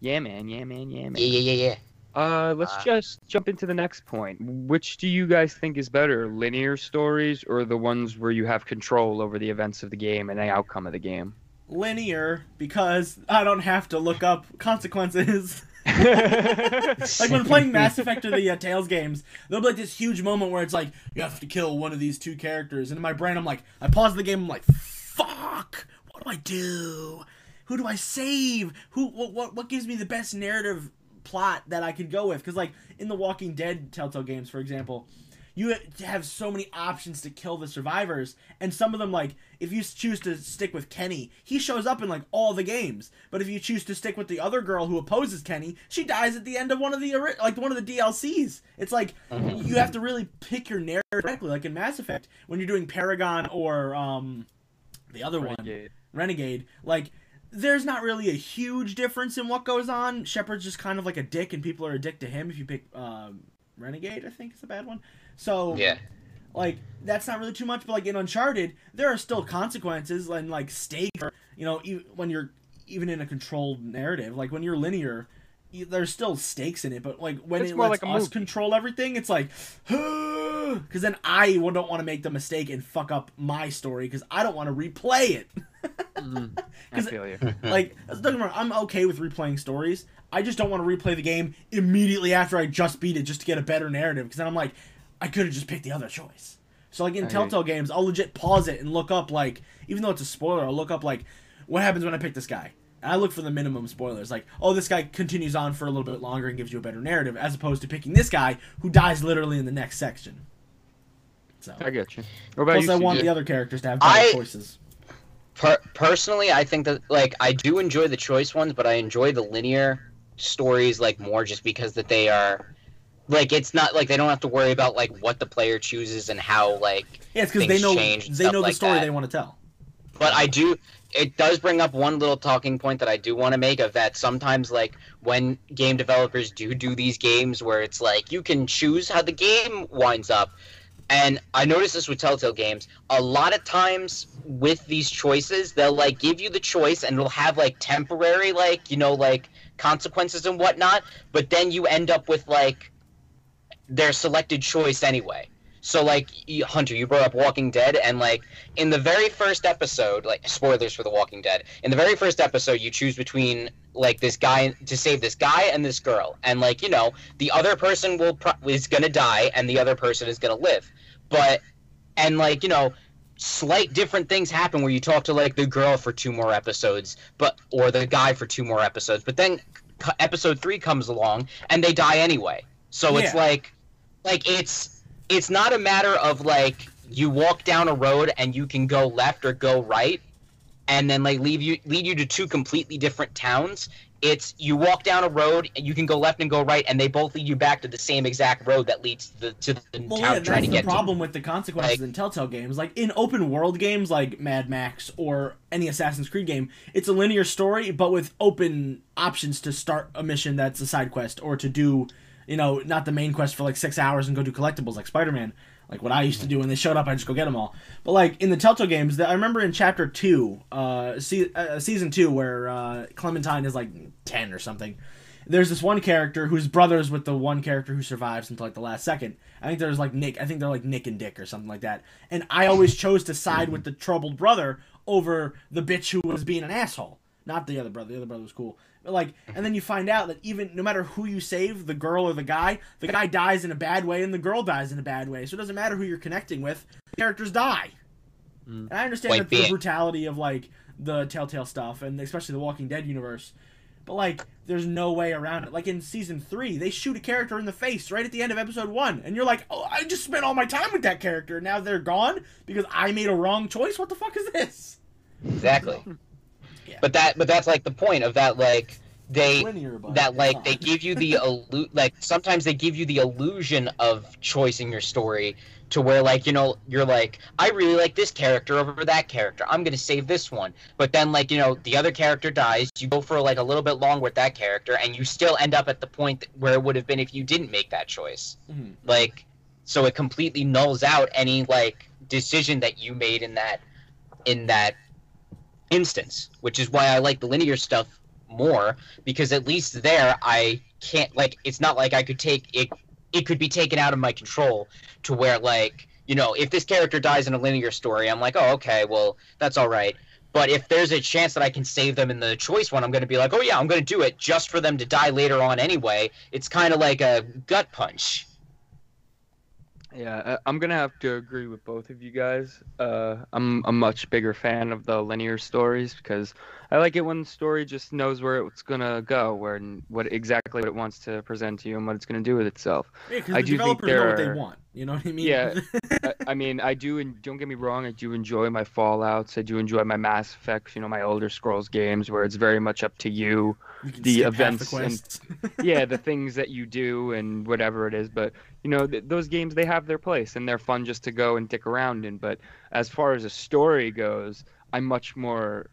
yeah, man, yeah, man, yeah, man. Yeah, yeah, yeah, yeah. Uh, let's Uh, just jump into the next point. Which do you guys think is better, linear stories or the ones where you have control over the events of the game and the outcome of the game? Linear because I don't have to look up consequences. like when playing Mass Effect or the uh, Tales games, there'll be like this huge moment where it's like you have to kill one of these two characters, and in my brain I'm like, I pause the game, I'm like, fuck, what do I do? Who do I save? Who? What? What, what gives me the best narrative plot that I could go with? Because like in the Walking Dead Telltale games, for example. You have so many options to kill the survivors, and some of them, like, if you choose to stick with Kenny, he shows up in, like, all the games. But if you choose to stick with the other girl who opposes Kenny, she dies at the end of one of the, like, one of the DLCs. It's like, you have to really pick your narrative correctly, like in Mass Effect, when you're doing Paragon or, um, the other one. Renegade. Renegade, like there's not really a huge difference in what goes on. Shepard's just kind of like a dick, and people are a dick to him. If you pick um, Renegade, I think is a bad one. So Yeah. like that's not really too much. But like in Uncharted, there are still consequences and like stakes. You know, e- when you're even in a controlled narrative, like when you're linear. Y- There's still stakes in it, but like when It's it lets like a us movie. control everything, it's like, because then I don't want to make the mistake and fuck up my story because I don't want to replay it. Mhm. I 'Cause- feel you. like don't wrong, I'm okay with replaying stories. I just don't want to replay the game immediately after I just beat it just to get a better narrative because then I'm like, I could have just picked the other choice. So like in I hear Telltale games, I'll legit pause it and look up like, even though it's a spoiler, I'll look up like, what happens when I pick this guy. And I look for the minimum spoilers, like, oh, this guy continues on for a little bit longer and gives you a better narrative, as opposed to picking this guy who dies literally in the next section. So, I get you. What about plus you? I want CJ? the other characters to have better I- choices. Per- personally, I think that like I do enjoy the choice ones, but I enjoy the linear stories like more just because that they are like it's not like they don't have to worry about like what the player chooses and how like Yeah, it's because they know they know the like story that. they want to tell. but I do it does bring up one little talking point that I do want to make of that sometimes like when game developers do do these games where it's like you can choose how the game winds up. And I noticed this with Telltale games. A lot of times with these choices they'll like give you the choice and it'll have like temporary like you know like consequences and whatnot but then you end up with like their selected choice anyway so like Hunter, you brought up Walking Dead, and like in the very first episode, like spoilers for The Walking Dead, in the very first episode, you choose between like this guy to save this guy and this girl, and like you know the other person will pro- is gonna die and the other person is gonna live, but and like you know slight different things happen where you talk to like the girl for two more episodes, but or the guy for two more episodes, but then c- episode three comes along and they die anyway. So it's like like it's it's not a matter of like you walk down a road and you can go left or go right and then like leave you lead you to two completely different towns it's you walk down a road and you can go left and go right and they both lead you back to the same exact road that leads to the, to the Well, town yeah, trying that's to the get problem with the consequences Like- in Telltale games. Like in open world games like Mad Max or any Assassin's Creed game, it's a linear story, but with open options to start a mission that's a side quest or to do, you know, not the main quest for like six hours and go do collectibles like Spider Man. Like what I used to do when they showed up, I just go get them all. But like in the Telltale games, I remember in chapter two, uh, uh season two, where uh, Clementine is like ten or something there's this one character who's brothers with the one character who survives until like the last second. I think there's like Nick. I think they're like Nick and Dick or something like that. And I always chose to side with the troubled brother over the bitch who was being an asshole. Not the other brother. The other brother was cool. But like, and then you find out that even no matter who you save, the girl or the guy, the guy dies in a bad way and the girl dies in a bad way. So it doesn't matter who you're connecting with. The characters die. Mm. And I understand that the being- brutality of like the Telltale stuff and especially the Walking Dead universe but like there's no way around it. Like in season three, they shoot a character in the face right at the end of episode one, and you're like, oh, I just spent all my time with that character. Now they're gone because I made a wrong choice. What the fuck is this? Exactly. Yeah. But that but that's like the point of that like they that like they give you the illu- like sometimes they give you the illusion of choice in your story to where like you know you're like I really like this character over that character. I'm gonna save this one. But then like you know the other character dies. You go for like a little bit long with that character and you still end up at the point where it would have been if you didn't make that choice. Mhm. like so it completely nulls out any like decision that you made in that in that instance which is why i like the linear stuff more because at least there i can't like it's not like i could take it it could be taken out of my control to where like you know if this character dies in a linear story i'm like oh okay well that's all right. But if there's a chance that i can save them in the choice one i'm going to be like oh yeah i'm going to do it just for them to die later on anyway. It's kind of like a gut punch Yeah, I'm gonna have to agree with both of you guys. Uh, I'm a much bigger fan of the linear stories because I like it when the story just knows where it's gonna go, where what exactly what it wants to present to you and what it's gonna do with itself. Yeah, because I the do think developers know what they are- want. You know what I mean? Yeah. I, I mean, I do, and don't get me wrong, I do enjoy my Fallout's. I do enjoy my Mass Effects, you know, my Elder Scrolls games where it's very much up to you. You the events the and- yeah, the things that you do and whatever it is. But you know, th- those games they have their place and they're fun just to go and dick around in. But as far as a story goes, I'm much more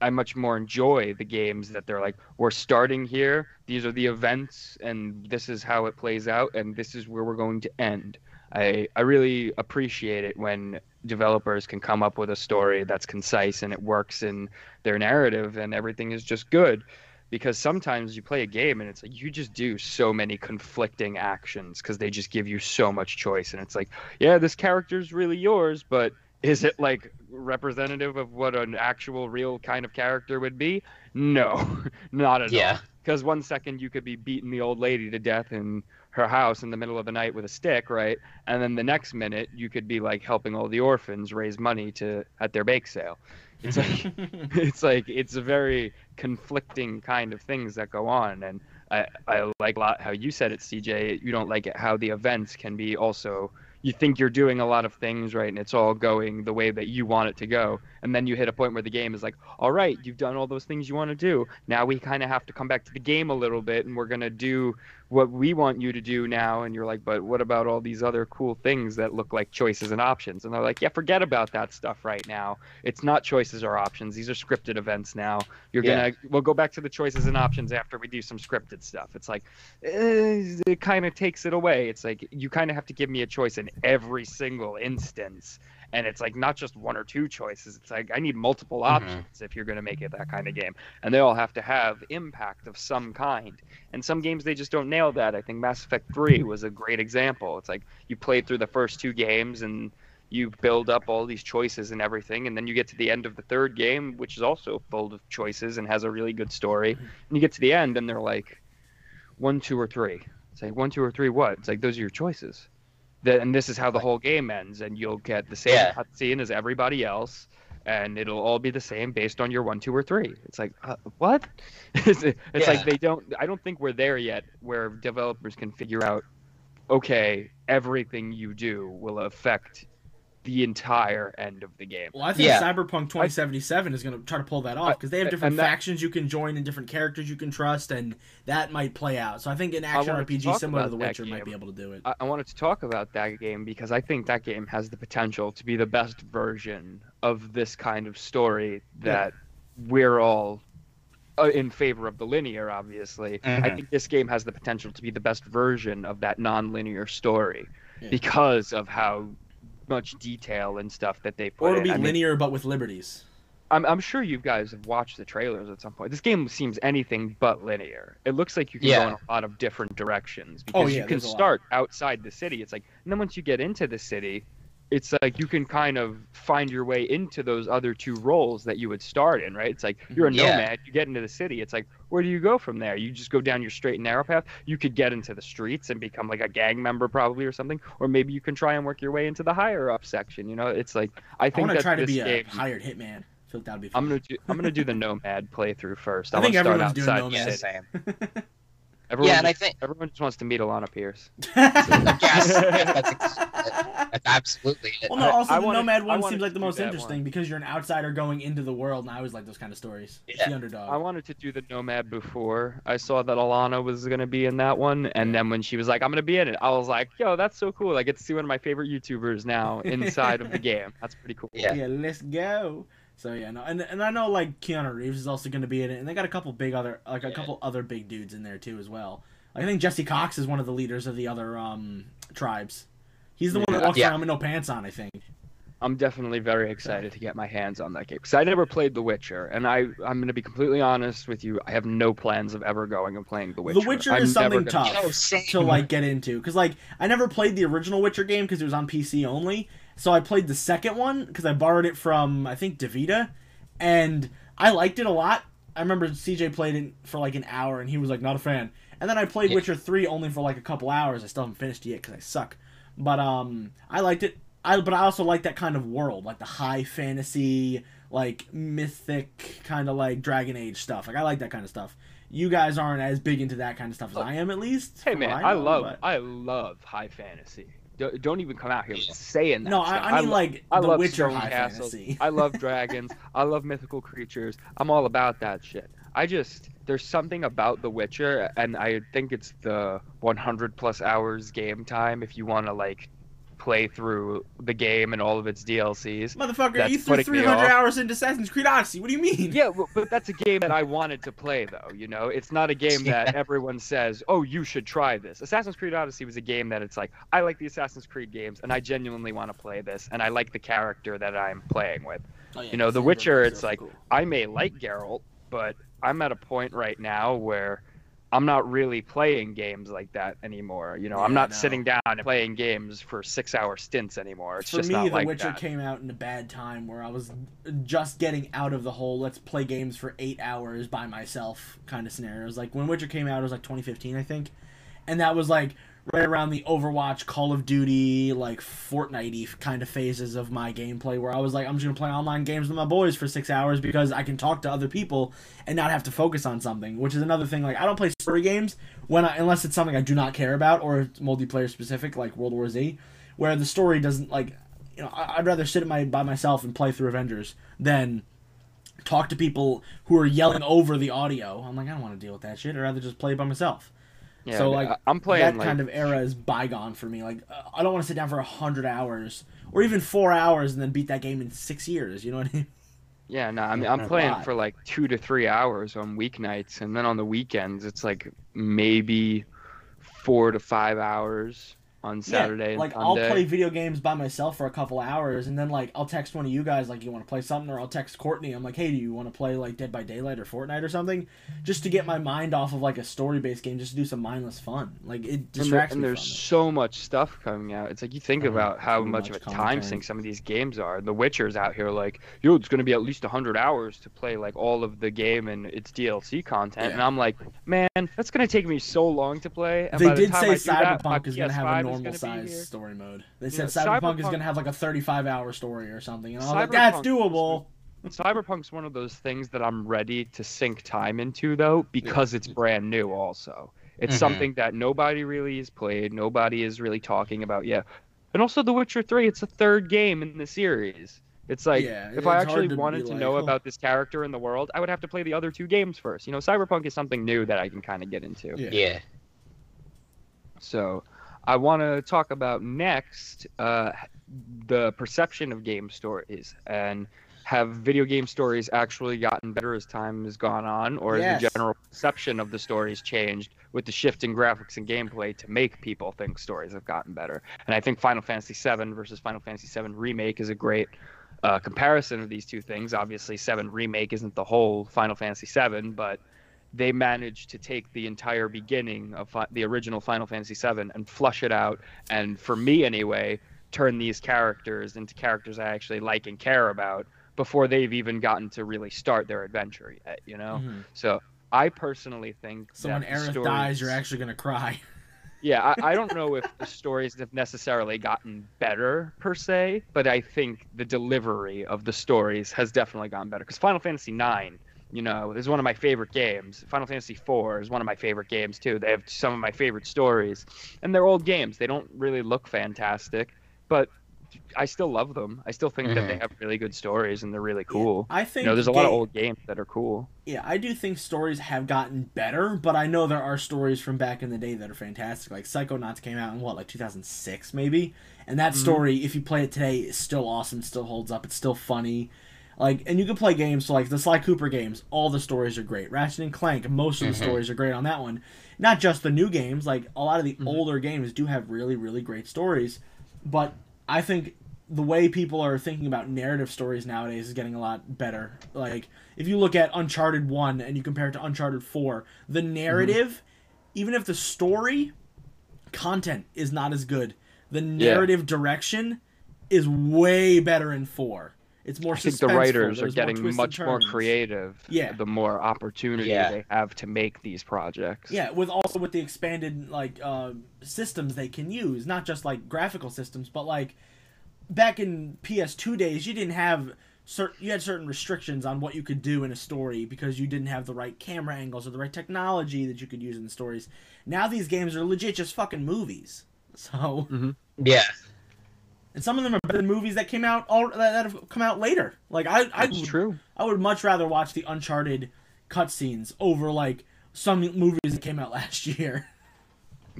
I much more enjoy the games that they're like, we're starting here. These are the events, and this is how it plays out, and this is where we're going to end. I I really appreciate it when developers can come up with a story that's concise and it works in their narrative and everything is just good because sometimes you play a game and it's like you just do so many conflicting actions because they just give you so much choice and it's like yeah this character's really yours but is it like representative of what an actual real kind of character would be no not at all yeah because one second you could be beating the old lady to death in her house in the middle of the night with a stick, right? And then the next minute you could be like helping all the orphans raise money to at their bake sale. It's like it's like it's a very conflicting kind of things that go on, and I I like a lot how you said it, CJ. You don't like it how the events can be also. You think you're doing a lot of things right, and it's all going the way that you want it to go, and then you hit a point where the game is like, all right, you've done all those things you want to do. Now we kind of have to come back to the game a little bit, and we're gonna do what we want you to do now. And you're like, but what about all these other cool things that look like choices and options? And they're like, yeah, forget about that stuff right now. It's not choices or options. These are scripted events now. You're Yeah. gonna we'll go back to the choices and options after we do some scripted stuff. It's like eh, it kind of takes it away. It's like you kind of have to give me a choice in every single instance. And it's like not just one or two choices. It's like I need multiple Mhm. options if you're going to make it that kind of game. And they all have to have impact of some kind. And some games they just don't nail that. I think Mass Effect 3 was a great example. It's like you played through the first two games and you build up all these choices and everything and then you get to the end of the third game which is also full of choices and has a really good story and you get to the end and they're like one two or three it's like one two or three what it's like those are your choices that and this is how the whole game ends and you'll get the same Yeah. cutscene as everybody else and it'll all be the same based on your one two or three it's like uh, what it's, it's Yeah. like they don't i don't think we're there yet where developers can figure out okay everything you do will affect the entire end of the game Well, I think Yeah. Cyberpunk 2077 is going to try to pull that off because they have different and that- factions you can join and different characters you can trust, and that might play out. So I think an action wanted to RPG similar to about The that Witcher might game. be able to do it. I, I wanted to talk about that game because I think that game has the potential to be the best version of this kind of story that we're all uh, in favor of the linear, obviously. I Mhm. think this game has the potential to be the best version of that non-linear story Yeah. because of how much detail and stuff that they put Or it'll in. be I mean, linear but with liberties. I'm, I'm sure you guys have watched the trailers at some point. This game seems anything but linear. It looks like you can Yeah. go in a lot of different directions oh, because Oh, yeah, you can there's a lot. start outside the city. It's like, and then once you get into the city, it's like you can kind of find your way into those other two roles that you would start in, right? It's like mm-hmm. you're a Yeah. nomad, you get into the city. It's like, where do you go from there? You just go down your straight and narrow path. You could get into the streets and become like a gang member, probably, or something. Or maybe you can try and work your way into the higher up section. You know, it's like I I think want to try to this be a game, hired hitman. feel like that'd be. I'm Fun. gonna do I'm gonna do the Nomad playthrough first. I I, think want to start everyone's doing outside. Nomad. Yeah, the same. Everyone Yeah, and I just, think everyone just wants to meet Alanah Pearce. yes, yes, that's, that's absolutely it. Well, no. Also, I the wanted- Nomad one seems like the most interesting one. because you're an outsider going into the world, and I always like those kind of stories. It's Yeah. the underdog. I wanted to do the Nomad before I saw that Alanah was gonna be in that one, and then when she was like, "I'm gonna be in it," I was like, "Yo, that's so cool! I get to see one of my favorite YouTubers now inside of the game. That's pretty cool." Yeah. yeah, let's go. So yeah, no, and and I know like Keanu Reeves is also going to be in it, and they got a couple big other like a Yeah. couple other big dudes in there too as well. I think Jesse Cox is one of the leaders of the other um tribes. He's the one that walks Yeah. around with no pants on. I think. I'm definitely very excited to get my hands on that game because I never played The Witcher, and I I'm gonna be completely honest with you. I have no plans of ever going and playing The Witcher. The Witcher I'm is something tough Oh, to like get into because like I never played the original Witcher game because it was on PC only. So I played the second one because I borrowed it from I think Davita, and I liked it a lot. I remember CJ played it for like an hour and he was like not a fan. And then I played Yeah. Witcher three only for like a couple hours. I still haven't finished it yet because I suck. But um, I liked it. I but I also like that kind of world, like the high fantasy, like mythic kind of like Dragon Age stuff. Like I like that kind of stuff. You guys aren't as big into that kind of stuff as I am, at least. Hey man, I, know, love but- I love high fantasy. Don't, don't even come out here saying that. No, stuff. I, I mean lo- like I the love Witcher stone high castles. fantasy. I love dragons. I love mythical creatures. I'm all about that shit. I just there's something about The Witcher, and I think it's the 100 plus hours game time if you want to like play through the game and all of its DLCs. Motherfucker, That's you threw 300 hours into Assassin's Creed Odyssey. What do you mean? Yeah, but, but that's a game that I wanted to play though. You know, it's not a game that Yeah. everyone says, "Oh, you should try this." Assassin's Creed Odyssey was a game that it's like I like the Assassin's Creed games, and I genuinely want to play this, and I like the character that I'm playing with. Oh, yeah, You know, The Witcher, it's like- cool. I may like Geralt, but I'm at a point right now where I'm not really playing games like that anymore. You know, I'm not no. sitting down and playing games for six-hour stints anymore. It's For just me, not The like Witcher that. Witcher came out in a bad time where I was just getting out of the whole let's play games for eight hours by myself kind of scenario. It was like when Witcher came out, it was like 2015, I think. And that was like right around the Overwatch, Call of Duty, like Fortnite kind of phases of my gameplay where I was like, I'm just to play online games with my boys for six hours because I can talk to other people and not have to focus on something, which is another thing. Like, I don't play story games when I, unless it's something I do not care about or it's multiplayer specific, like World War Z, where the story doesn't like you know, I'd rather sit my by myself and play through Avengers than talk to people who are yelling over the audio. I'm like, I don't want to deal with that shit. I'd rather just play by myself. Yeah, so like, I'm playing that like kind of era is bygone for me. Like, I don't want to sit down for a hundred hours or even four hours and then beat that game in six years. You know what I mean? Yeah, no, I mean I'm playing for like two to three hours on weeknights, and then on the weekends it's like maybe four to five hours on Saturday and like I'll play video games by myself for a couple hours, and then like I'll text one of you guys like you want to play something, or I'll text Courtney. I'm like, hey, do you want to play like Dead by Daylight or Fortnite or something, just to get my mind off of like a story based game, just to do some mindless fun. Like it and, there- distracts and me there's so much stuff coming out. It's like you think Mhm, about how much, much of a time sink some of these games are. The Witcher's out here like, yo, it's gonna be at least hundred hours to play like all of the game and its DLC content, and I'm like, man, that's gonna take me so long to play. And They by the did time say do that, Cyberpunk is going to have a normal size story mode. They Yeah, said Cyberpunk, is going to have like a 35 hour story or something, and I was like, that's doable. Cyberpunk's one of those things that I'm ready to sink time into though because it's brand new also. It's Mhm. something that nobody really has played, nobody is really talking about yet. And also The Witcher 3, it's the third game in the series. It's like Yeah, if it's I actually to wanted to like, know huh. about this character in the world, I would have to play the other two games first. You know, Cyberpunk is something new that I can kind of get into. Yeah. Yeah. So, I want to talk about next uh, the perception of game stories and have video game stories actually gotten better as time has gone on, or Yes. has the general perception of the stories changed with the shift in graphics and gameplay to make people think stories have gotten better? And I think Final Fantasy VII versus Final Fantasy VII Remake is a great uh, comparison of these two things. Obviously, Seven Remake isn't the whole Final Fantasy VII, but they managed to take the entire beginning of fi- the original Final Fantasy VII and flush it out, and for me anyway, turn these characters into characters I actually like and care about before they've even gotten to really start their adventure yet. You know, Mhm. so I personally think So when Aerith stories- dies, you're actually going to cry. yeah, I, I don't know if the stories have necessarily gotten better per se, but I think the delivery of the stories has definitely gotten better. Because Final Fantasy IX, you know, is one of my favorite games. Final Fantasy IV is one of my favorite games too. They have some of my favorite stories, and they're old games. They don't really look fantastic, but I still love them. I still think that they Mhm. have really good stories and they're really cool. I think You know, there's a lot of old games that are cool. Yeah, I do think stories have gotten better, but I know there are stories from back in the day that are fantastic. Like Psychonauts came out in what, like 2006 maybe? And that Mhm. story, if you play it today, is still awesome, still holds up, it's still funny. Like, and you can play games so like the Sly Cooper games. All the stories are great. Ratchet and Clank, most of the Mhm. stories are great on that one. Not just the new games. Like a lot of the Mhm. older games do have really, really great stories. But I think the way people are thinking about narrative stories nowadays is getting a lot better. Like if you look at Uncharted 1 and you compare it to Uncharted 4, the narrative, even if the story content is not as good, the narrative direction is way better in 4. It's more I think the writers are there's more getting twists much more creative Yeah. the more opportunity Yeah. they have to make these projects. Yeah, with also with the expanded like uh, systems they can use, not just like graphical systems, but like back in PS2 days, you didn't have certain you had certain restrictions on what you could do in a story because you didn't have the right camera angles or the right technology that you could use in the stories. Now these games are legit just fucking movies. So, Yeah. And some of them are better than movies that came out all that, that have come out later. Like I, I That's would, true. I would much rather watch the Uncharted cutscenes over like some movies that came out last year.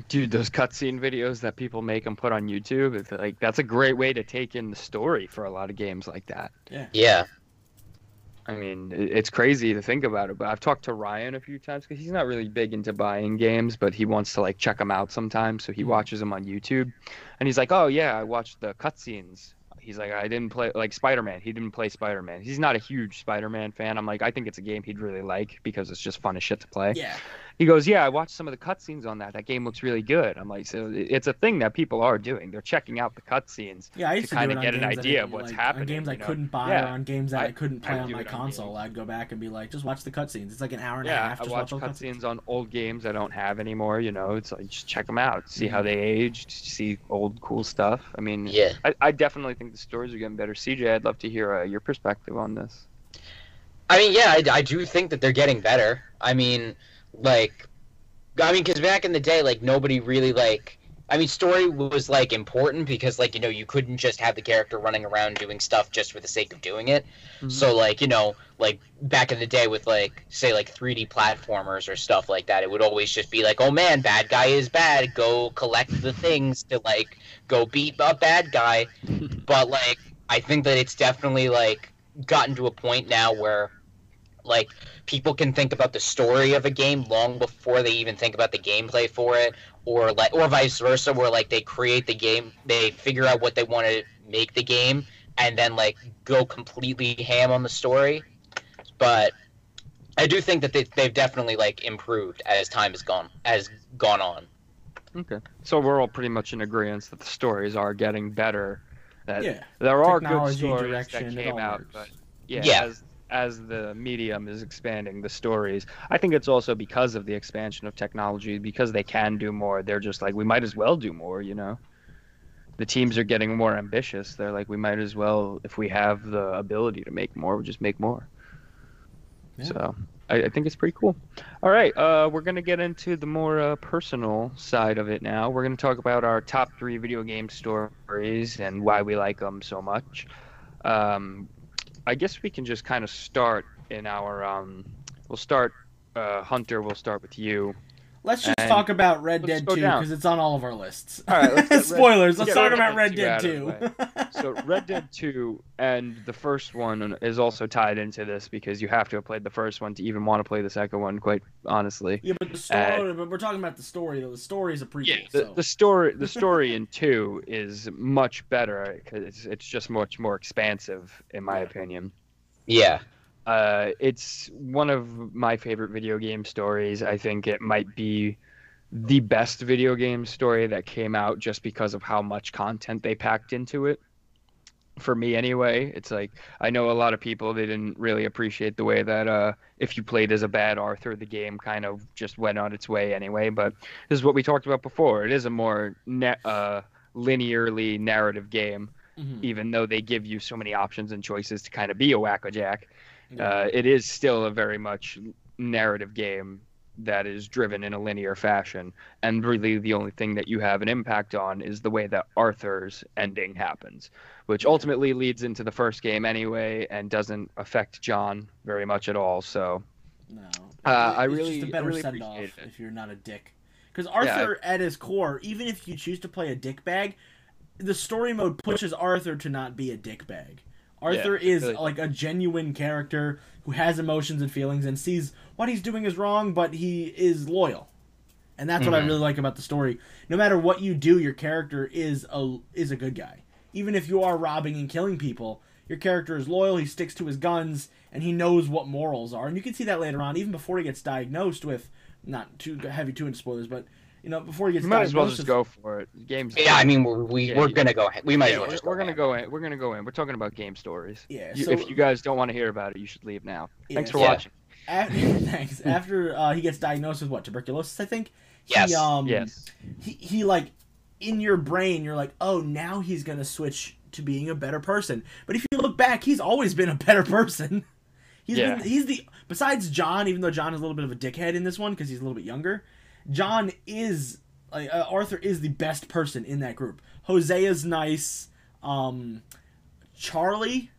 Dude, those cutscene videos that people make and put on YouTube, it's like that's a great way to take in the story for a lot of games like that. Yeah. Yeah. I mean, it's crazy to think about it, but I've talked to Ryan a few times because he's not really big into buying games, but he wants to like check them out sometimes, so he Mhm. watches them on YouTube, and he's like, "Oh yeah, I watched the cutscenes." He's like, "I didn't play like Spider-Man. He didn't play Spider-Man. He's not a huge Spider-Man fan." I'm like, "I think it's a game he'd really like because it's just fun as shit to play." Yeah. He goes, "Yeah, I watched some of the cutscenes on that. That game looks really good." I'm like, "So it's a thing that people are doing. They're checking out the cutscenes." Yeah, I used to to, kinda it on get an games that idea I- of what's like, happening, On games I you know? couldn't buy Yeah. or on games that I, I- couldn't play would on my it on console. games. I'd go back and be like, just watch the cutscenes. It's like an hour and a Yeah, half. I Just watch watch all cutscenes on old games I don't have anymore. You know, it's like just check them out, see how they aged, see old cool stuff. I mean, Yeah. I, I definitely think the stories are getting better. CJ, I'd love to hear uh, your perspective on this. I mean, yeah, I, I do think that they're getting better. I mean, like, I mean, because back in the day, like, nobody really, like, I mean, story was, like, important because, like, you know, you couldn't just have the character running around doing stuff just for the sake of doing it. Mhm. So, like, you know, like, back in the day with, like, say, like, 3D platformers or stuff like that, it would always just be like, oh man, bad guy is bad. Go collect the things to, like, go beat a bad guy. but, like, I think that it's definitely, like, gotten to a point now where like people can think about the story of a game long before they even think about the gameplay for it or like or vice versa where like they create the game they figure out what they want to make the game and then like go completely ham on the story but i do think that they, they've definitely like improved as time has gone has gone on Okay, so we're all pretty much in agreement that the stories are getting better. That Yeah. there are good stories direction, that came out, works. but yeah, Yeah. as as the medium is expanding the stories, I think it's also because of the expansion of technology. Because they can do more, they're just like we might as well do more. You know, the teams are getting more ambitious. They're like we might as well if we have the ability to make more, we just make more. Yeah. So I, I think it's pretty cool. All right, uh, we're gonna get into the more uh, personal side of it now. We're gonna talk about our top three video game stories and why we like them so much. Um, I guess we can just kind of start in our. Um, we'll start. Uh, Hunter, we'll start with you. Let's just And talk about Red Dead 2 because it's on all of our lists. All right, let's get Red- Spoilers. let's Let's get talk Red about Dead Red 2 Dead 2. So Red Dead 2 and the first one is also tied into this because you have to have played the first one to even want to play the second one. Quite honestly. yeah, but the story. Uh, but we're talking about the story though. The story is a prequel. the, so. the story the story in two is much better because it's, it's just much more expansive in my opinion yeah uh, it's one of my favorite video game stories i think it might be the best video game story that came out just because of how much content they packed into it for me anyway. It's like I know a lot of people they didn't really appreciate the way that uh, if you played as a bad Arthur, the game kind of just went on its way anyway. But this is what we talked about before. It is a more ne- uh, linearly narrative game, Mhm. even though they give you so many options and choices to kind of be a wackajack. Yeah. Uh, it is still a very much narrative game that is driven in a linear fashion, and really the only thing that you have an impact on is the way that Arthur's ending happens, which ultimately leads into the first game anyway, and doesn't affect John very much at all. So No. Uh, I It's really- just a better really send off it. if you're not a dick. Because Arthur, at his core, even if you choose to play a dick bag, the story mode pushes Arthur to not be a dick Arthur is really. like a genuine character who has emotions and feelings and sees what he's doing is wrong, but he is loyal. And that's what I Mhm. really like about the story. No matter what you do, your character is a is a good guy. Even if you are robbing and killing people, your character is loyal, he sticks to his guns, and he knows what morals are. And you can see that later on, even before he gets diagnosed with not too heavy too into spoilers, but you know, before he gets you might as well just go for it. The game's Yeah, I mean, we're, we, Yeah, we're you- gonna go ahead. We might Yeah, as well we're, just we're go gonna ahead. go in. We're gonna go in. We're talking about game stories. Yeah, You- so if you guys don't want to hear about it, you should leave now. Yeah, Thanks for Yeah. watching. after, thanks. After uh, he gets diagnosed with what tuberculosis, I think. He, Yes. um, yes. he, he like in your brain you're like oh now he's gonna switch to being a better person but if you look back he's always been a better person He's Yeah. been, he's the besides john even though john is a little bit of a dickhead in this one because he's a little bit younger john is like uh, arthur is the best person in that group. Hosea's nice. Um charlie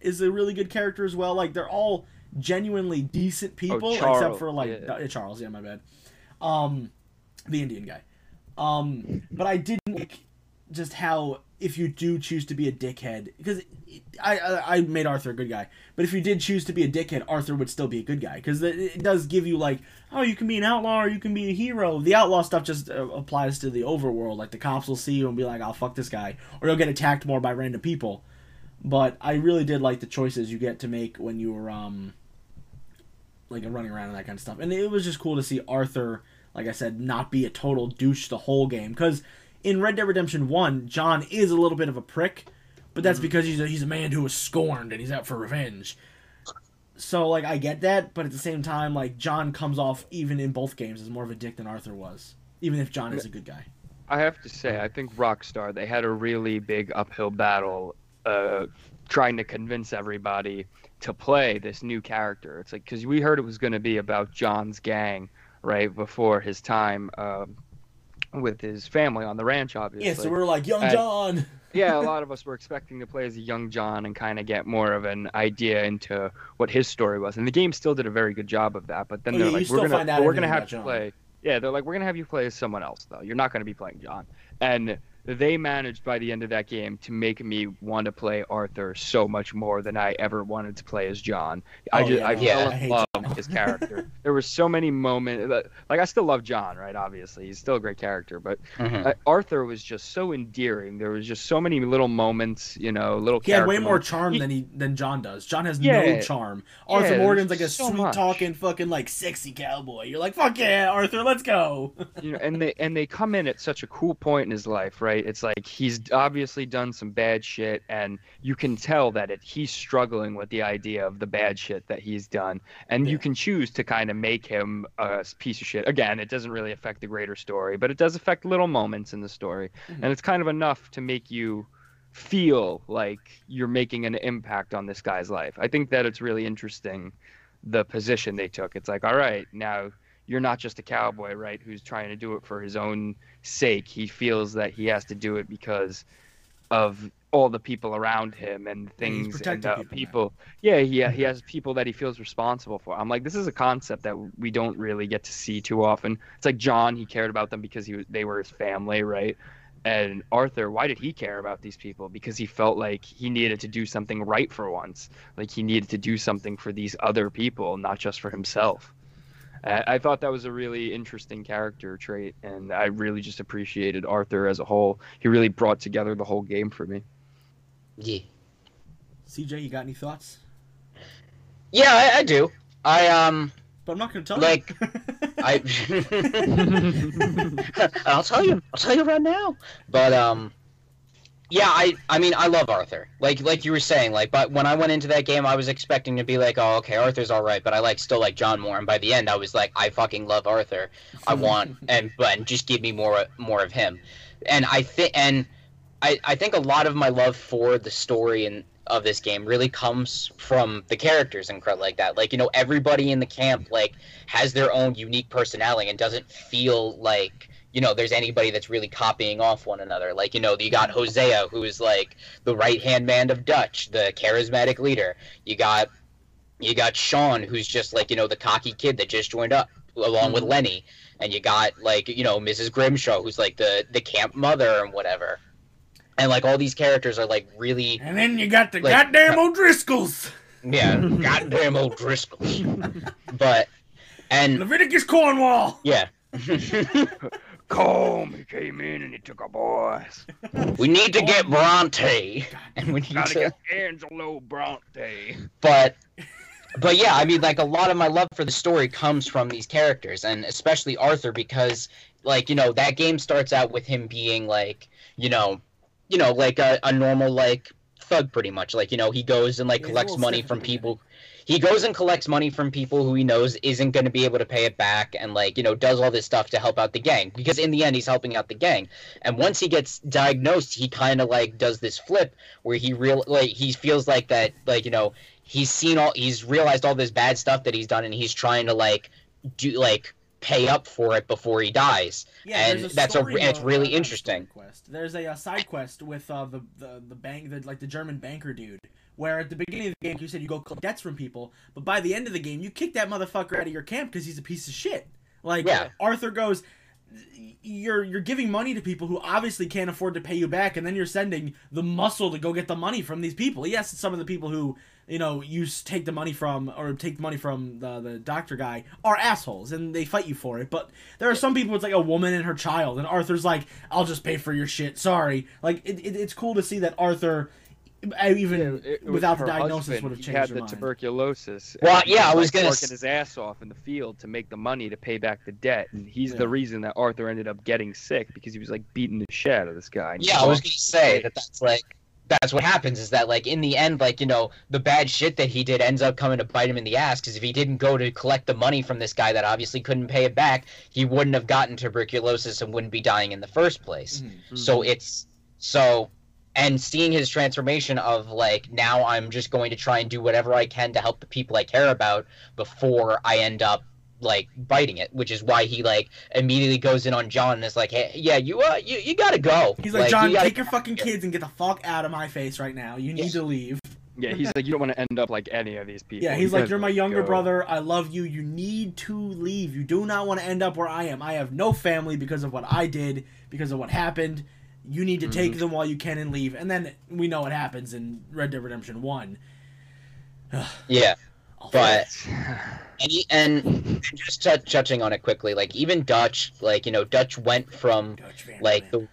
is a really good character as well. Like they're all genuinely decent people except for like yeah. uh, charles yeah my bad. Um the indian guy. Um, but I didn't like just how if you do choose to be a dickhead, because I, I made Arthur a good guy, but if you did choose to be a dickhead, Arthur would still be a good guy because it, does give you like oh you can be an outlaw or you can be a hero. The outlaw stuff just uh, applies to the overworld. Like the cops will see you and be like I'll fuck this guy, or you'll get attacked more by random people. But I really did like the choices you get to make when you were um like running around and that kind of stuff, and it was just cool to see Arthur like I said, not be a total douche the whole game. Because in Red Dead Redemption 1, John is a little bit of a prick, but that's because he's a, he's a man who was scorned and he's out for revenge. So, like, I get that, but at the same time, like, John comes off, even in both games, as more of a dick than Arthur was. Even if John is a good guy. I have to say, I think Rockstar they had a really big uphill battle, uh, trying to convince everybody to play this new character. It's like because we heard it was going to be about John's gang, right before his time um with his family on the ranch, obviously. Yeah, so we're like, Young And- John! Yeah, a lot of us were expecting to play as a young John and kind of get more of an idea into what his story was. And the game still did a very good job of that. But then Oh, they're yeah, like, we're gonna, find out but we're gonna have to play. Yeah, they're like, we're gonna have you play as someone else though. You're not gonna be playing John. And they managed by the end of that game to make me want to play Arthur so much more than I ever wanted to play as John. I Oh, just yeah, I yeah, fell in love with his character. there were so many moments like I still love John, right? Obviously, he's still a great character, but Mhm. uh, Arthur was just so endearing. There was just so many little moments, you know, little. Characters. He had way more moments. charm He- than he than John does. John has no charm. Yeah, Arthur Morgan's like a so sweet talking fucking like sexy cowboy. You're like, fuck yeah, Arthur, let's go. you know, and they and they come in at such a cool point in his life, right? It's like he's obviously done some bad shit, and you can tell that it, he's struggling with the idea of the bad shit that he's done, and Yeah. you can choose to kind of make him a piece of shit. Again, it doesn't really affect the greater story, but it does affect little moments in the story, Mhm. and it's kind of enough to make you feel like you're making an impact on this guy's life. I think that it's really interesting the position they took. It's like, all right, now you're not just a cowboy, right, who's trying to do it for his own sake. He feels that he has to do it because of all the people around him and Yeah, he's things and uh, people people. Yeah, he he has people that he feels responsible for. I'm like, this is a concept that we don't really get to see too often. It's like John, he cared about them because he was, they were his family, right? And Arthur, why did he care about these people? Because he felt like he needed to do something right for once. Like he needed to do something for these other people, not just for himself. I I thought that was a really interesting character trait, and I really just appreciated Arthur as a whole. He really brought together the whole game for me. Yeah. CJ, you got any thoughts? Yeah, I, I do. I um But I'm not gonna tell Like, you. I I'll tell you. I'll tell you right now. But um yeah, I I mean I love Arthur. Like like you were saying, like but when I went into that game I was expecting to be like, oh okay, Arthur's alright, but I like still like John more and by the end I was like, I fucking love Arthur. I want and but just give me more more of him. And I think and I, I think a lot of my love for the story and of this game really comes from the characters and crud like that. Like, you know, everybody in the camp like has their own unique personality and doesn't feel like you know, there's anybody that's really copying off one another. Like, you know, you got Hosea, who is like the right hand man of Dutch, the charismatic leader. You got you got Sean, who's just like, you know, the cocky kid that just joined up along mm-hmm. with Lenny. And you got like, you know, Mrs. Grimshaw, who's like the the camp mother and whatever. And like all these characters are like really And then you got the like, goddamn O'Driscolls. Yeah, goddamn O'Driscolls. but and Leviticus Cornwall. Yeah. Combe, he came in and he took our boys. We need to get Bronte, and we need Gotta to get Angelo Bronte. But, but yeah, I mean, like a lot of my love for the story comes from these characters, and especially Arthur, because like you know that game starts out with him being like you know, you know, like a, a normal like thug, pretty much. Like you know, he goes and like collects money from people he goes and collects money from people who he knows isn't going to be able to pay it back and like you know does all this stuff to help out the gang. Because in the end he's helping out the gang. And once he gets diagnosed he kind of like does this flip where he real like he feels like that like you know he's seen all he's realized all this bad stuff that he's done and he's trying to like do like pay up for it before he dies. Yeah, and a that's a it's really interesting. Quest. There's a, a, side quest with uh, the the the bank the, like the German banker dude where at the beginning of the game you said you go collect debts from people, but by the end of the game you kick that motherfucker out of your camp because he's a piece of shit. Like yeah. Arthur goes, you're you're giving money to people who obviously can't afford to pay you back, and then you're sending the muscle to go get the money from these people. Yes, some of the people who you know you take the money from or take the money from the the doctor guy are assholes and they fight you for it. But there are some people it's like a woman and her child, and Arthur's like, "I'll just pay for your shit." Sorry, like it, it, it's cool to see that Arthur even yeah, without the diagnosis would have changed. He had the mind. tuberculosis. Well, yeah, I was gonna working his ass off in the field to make the money to pay back the debt, and he's yeah. the reason that Arthur ended up getting sick because he was like beating the shit out of this guy. Yeah, I was gonna say that that's like that's what happens is that like in the end like you know the bad shit that he did ends up coming to bite him in the ass because if he didn't go to collect the money from this guy that obviously couldn't pay it back he wouldn't have gotten tuberculosis and wouldn't be dying in the first place mm-hmm. so it's so and seeing his transformation of like now I'm just going to try and do whatever I can to help the people I care about before I end up like biting it, which is why he like immediately goes in on John and is like, "Hey, yeah, you uh, you, you gotta go." He's like, like "John, you take your fucking kids and get the fuck out of my face right now. You need to leave." Yeah, he's like, "You don't want to end up like any of these people." Yeah, he's you like, "You're my younger go. brother. I love you. You need to leave. You do not want to end up where I am. I have no family because of what I did, because of what happened." You need to mm-hmm. take them while you can and leave. And then we know what happens in Red Dead Redemption 1. yeah. but and, and just t- touching on it quickly, like even Dutch, like you know, Dutch went from Dutch like the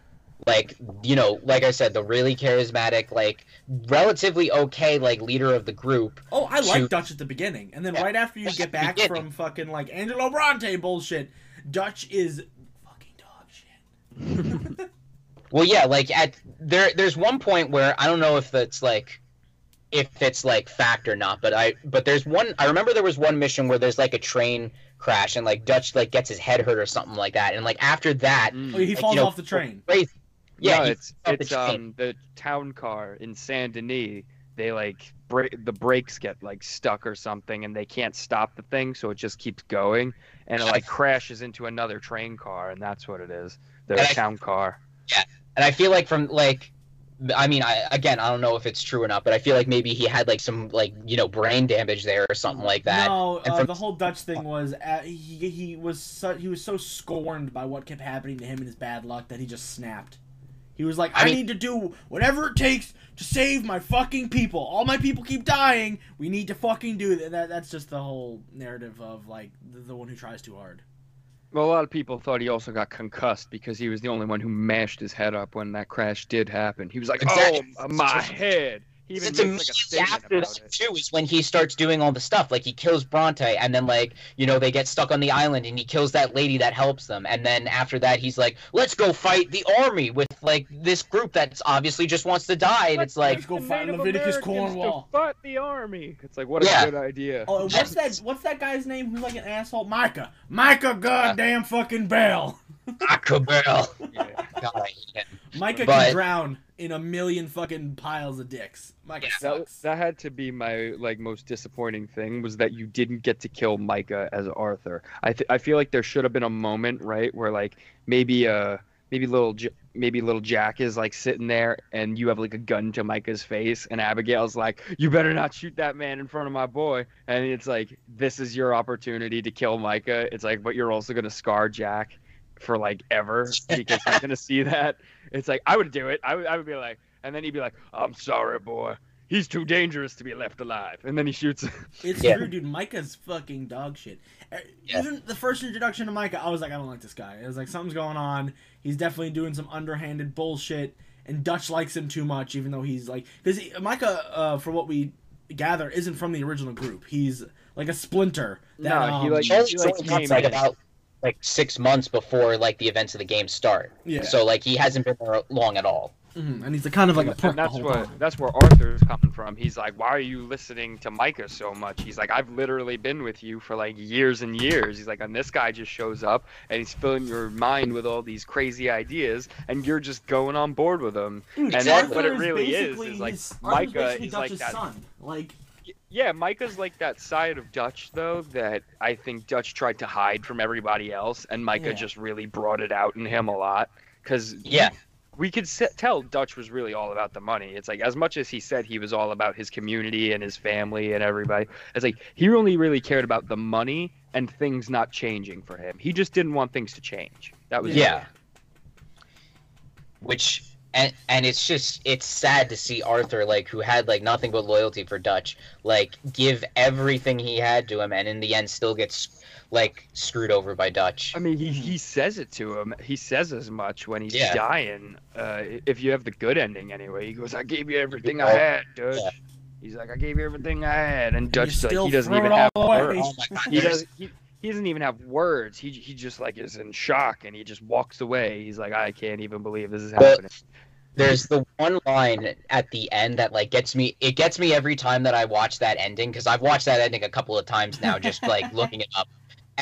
like you know, like I said, the really charismatic, like relatively okay, like leader of the group. Oh, I like Dutch at the beginning, and then yeah, right after you get back from fucking like Angelo Bronte bullshit, Dutch is fucking dog shit. Well, yeah, like at there, there's one point where I don't know if it's like, if it's like fact or not, but I, but there's one. I remember there was one mission where there's like a train crash and like Dutch like gets his head hurt or something like that, and like after that, mm. oh, he falls you know, off the train. Crazy. Yeah, no, it's it's the um the town car in Saint Denis. They like break the brakes get like stuck or something, and they can't stop the thing, so it just keeps going, and it like crashes into another train car, and that's what it is. The town car. Yeah, and I feel like from like I mean, I again, I don't know if it's true or not, but I feel like maybe he had like some like you know brain damage there or something like that. No, uh, from... the whole Dutch thing was uh, he he was so, he was so scorned by what kept happening to him and his bad luck that he just snapped. He was like, I, I mean, need to do whatever it takes to save my fucking people. All my people keep dying. We need to fucking do that. that that's just the whole narrative of like the, the one who tries too hard. Well, a lot of people thought he also got concussed because he was the only one who mashed his head up when that crash did happen. He was like, exactly. "Oh, my head." He even it's immediately like after that it. too is when he starts doing all the stuff. Like he kills Bronte, and then like you know they get stuck on the island, and he kills that lady that helps them. And then after that, he's like, "Let's go fight the army with with like this group that's obviously just wants to die, and it's like Let's go The fight Native Leviticus Americans Cornwall. To fight the army. It's like what a Yeah. good idea. Oh, what's that? What's that guy's name? Who's like an asshole? Micah. Micah, goddamn fucking Bell. Akabel. Yeah. God, I hate him. Micah But- can drown in a million fucking piles of dicks. Micah That, sucks. that had to be my like most disappointing thing was that you didn't get to kill Micah as Arthur. I th- I feel like there should have been a moment right where like maybe uh maybe little J- maybe little Jack is like sitting there and you have like a gun to Micah's face and Abigail's like you better not shoot that man in front of my boy and it's like this is your opportunity to kill Micah. It's like but you're also gonna scar Jack for like ever because he's gonna see that. It's like I would do it. I would I would be like and then he'd be like, I'm sorry, boy. He's too dangerous to be left alive. And then he shoots. It's Yeah. true, dude. Micah's fucking dog shit. Uh, Yeah. Even the first introduction to Micah, I was like, I don't like this guy. It was like something's going on. He's definitely doing some underhanded bullshit, and Dutch likes him too much, even though he's like, because Micah, uh, for what we gather, isn't from the original group. He's like a splinter. That, No, he, um, like- He only He, like, joined came like about like six months before like the events of the game start. yeah, So like he hasn't been there long at all. Mhm, and he's a kind of like a and prick the that's whole what time. that's where Arthur's coming from. He's like, why are you listening to Micah so much? He's like, I've literally been with you for like years and years. He's like, and this guy just shows up and he's filling your mind with all these crazy ideas, and you're just going on board with him. Dude, And Arthur what it really is is like his- Micah is like Dutch's that. son. Like, Yeah, Micah's like that side of Dutch though that I think Dutch tried to hide from everybody else, and Micah Yeah. just really brought it out in him a lot. Because Yeah. We could tell Dutch was really all about the money. It's like as much as he said he was all about his community and his family and everybody, it's like he only really cared about the money and things not changing for him. He just didn't want things to change. That was. Yeah. Which and and it's just it's sad to see Arthur like who had like nothing but loyalty for Dutch like give everything he had to him and in the end still gets like screwed over by Dutch. I mean, he, he says it to him. He says as much when he's Yeah. dying. Uh, if you have the good ending anyway, he goes, "I gave you everything I had, Dutch." yeah. He's like, "I gave you everything I had," and you Dutch like he doesn't even have words. Oh God, He there's- does. He, he doesn't even have words. He he just like is in shock and he just walks away. He's like, "I can't even believe this is Well, happening." There's the one line at the end that like gets me. It gets me every time that I watch that ending because I've watched that ending a couple of times now, just like looking it up.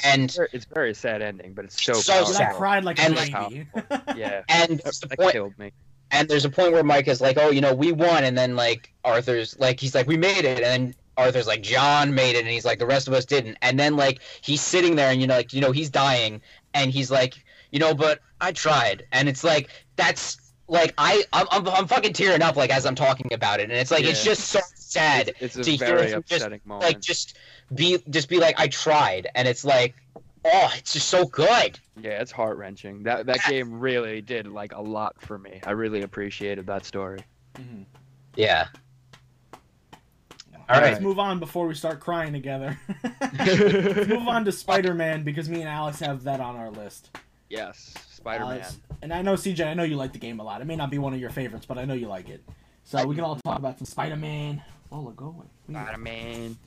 And It's very- It's a very sad ending, but it's so So Dude, I sad. powerful. cried like a And- baby. Yeah, and that, there's point killed me. and there's a point where Mike is like, "Oh, you know, we won," and then like Arthur's like, he's like, "We made it," and then Arthur's like, "John made it," and he's like, "The rest of us didn't." And then like he's sitting there, and you know, like you know, he's dying, and he's like, "You know, but I tried," and it's like that's like I I'm I'm, I'm fucking tearing up like as I'm talking about it, and it's like it's just so sad. It's, it's a hear very him just, upsetting moment. Like just be just be like, "I tried," and it's like, oh, it's just so good. Yeah, it's heart wrenching. That that Yeah. game really did like a lot for me. I really appreciated that story. Mhm. Yeah. All right, right. let's move on before we start crying together. let's move on to Spider-Man because me and Alex have that on our list. yes, Spider Man. Alex, and I know CJ, I know you like the game a lot. It may not be one of your favorites, but I know you like it. So we can all talk about some Spider-Man. Lola, go away. Spider Man.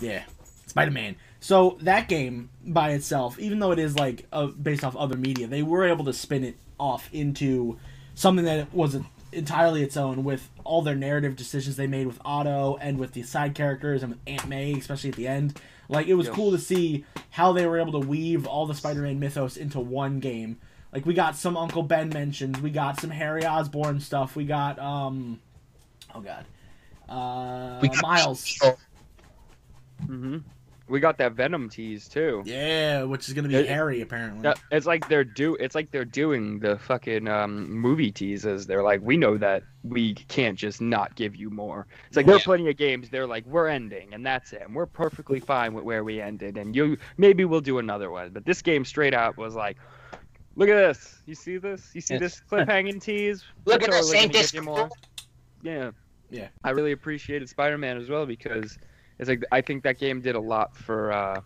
Yeah, Spider-Man. So that game by itself, even though it is like uh, based off other media, they were able to spin it off into something that was entirely its own with all their narrative decisions they made with Otto and with the side characters and with Aunt May, especially at the end. Like it was Yes. cool to see how they were able to weave all the Spider-Man mythos into one game. Like we got some Uncle Ben mentions, we got some Harry Osborn stuff, we got um, oh god, uh, We got- Miles. hmm We got that Venom tease too. Yeah, which is gonna be It- Harry apparently. Yeah, it's like they're do. It's like they're doing the fucking um, movie teases. They're like, we know that we can't just not give you more. It's like there are Yeah. plenty of games. They're like, we're ending, and that's it. And we're perfectly fine with where we ended. And you maybe we'll do another one. But this game straight out was like, look at this. You see this? You see Yes. this cliffhanging tease? Look We're at this, totally ain't this cool? more. Yeah. Yeah. I really appreciated Spider-Man as well because it's like I think that game did a lot for uh,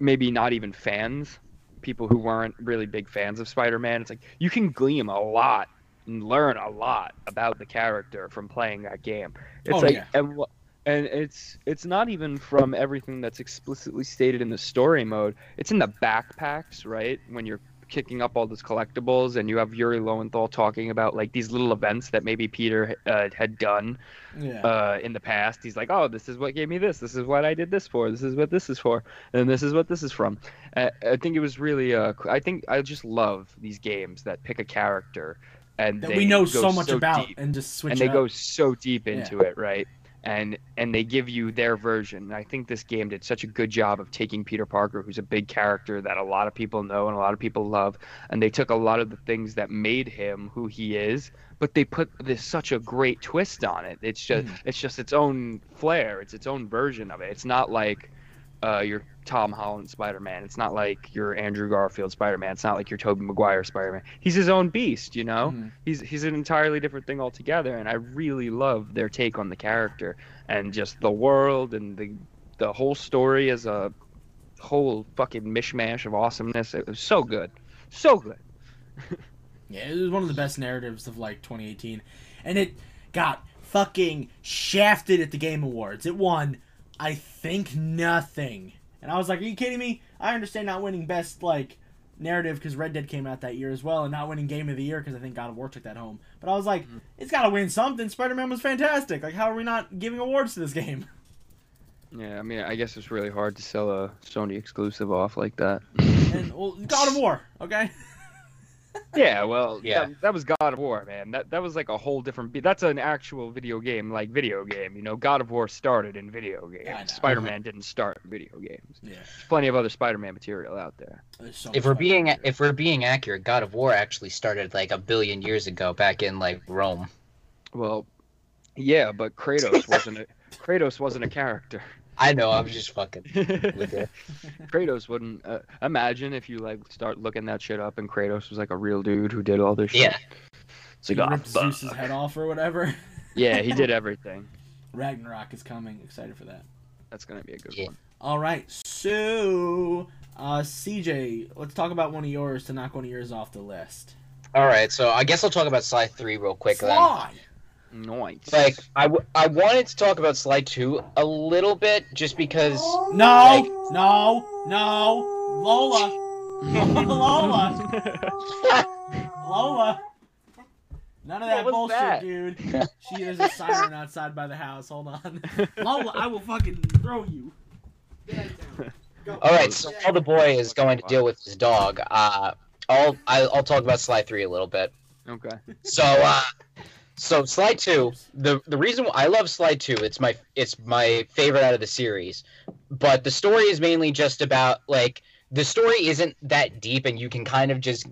maybe not even fans, people who weren't really big fans of Spider-Man. It's like you can glean a lot and learn a lot about the character from playing that game. It's Oh, like yeah. and and it's it's not even from everything that's explicitly stated in the story mode. It's in the backpacks, right? When you're kicking up all those collectibles, and you have Yuri Lowenthal talking about like these little events that maybe Peter uh, had done Yeah. uh, in the past. He's like, "Oh, this is what gave me this. This is what I did this for. This is what this is for, and this is what this is from." Uh, I think it was really. Uh, I think I just love these games that pick a character and that they we know so much about deep, and just switch and they up. go so deep into it, right? And and they give you their version. And I think this game did such a good job of taking Peter Parker, who's a big character that a lot of people know and a lot of people love, and they took a lot of the things that made him who he is, but they put this such a great twist on it. It's just Mhm. it's just its own flair. It's its own version of it. It's not like uh, your Tom Holland Spider-Man. It's not like your Andrew Garfield Spider-Man. It's not like your Tobey Maguire Spider-Man. He's his own beast, you know. Mhm. He's he's an entirely different thing altogether, and I really love their take on the character and just the world and the the whole story as a whole fucking mishmash of awesomeness. It was so good, so good. Yeah, it was one of the best narratives of like 2018, and it got fucking shafted at the Game Awards. It won, I think, nothing. And I was like, "Are you kidding me?" I understand not winning best like narrative because Red Dead came out that year as well, and not winning Game of the Year because I think God of War took that home. But I was like, Mhm. "It's got to win something." Spider Man was fantastic. Like, how are we not giving awards to this game? Yeah, I mean, I guess it's really hard to sell a Sony exclusive off like that. And well, God of War, okay. Yeah, well, Yeah. That, that was God of War, man. That that was like a whole different. Be- that's an actual video game, like video game. You know, God of War started in video games. I know. Spider-Man didn't start in video games. Yeah. There's plenty of other Spider-Man material out there. so If we're being shit. if we're being accurate, God of War actually started like a billion years ago, back in like Rome. Well, yeah, but Kratos wasn't a Kratos wasn't a character. I know. I was just fucking with it. Kratos wouldn't uh, imagine if you like start looking that shit up and Kratos was like a real dude who did all this shit. Yeah. It's like, He oh, ripped fuck. Zeus's head off or whatever. Yeah, he did everything. Ragnarok is coming. Excited for that. That's gonna be a good Yeah. one. All right, so uh, CJ, let's talk about one of yours to knock one of yours off the list. All right. So I guess I'll talk about Sly Three real quick then. Fly. Nice. Like I, w- I wanted to talk about Sly Two a little bit just because. No, Like- no, no, Lola, Lola, Lola. None of that bullshit, that? dude. She is a siren outside by the house. Hold on, Lola. I will fucking throw you. Get out there. Go. All right. So while the boy is going to deal with his dog, uh, I'll I, I'll talk about Sly Three a little bit. okay. So, uh, so Sly Two. The the reason I love Sly Two, it's my it's my favorite out of the series, but the story is mainly just about like the story isn't that deep, and you can kind of just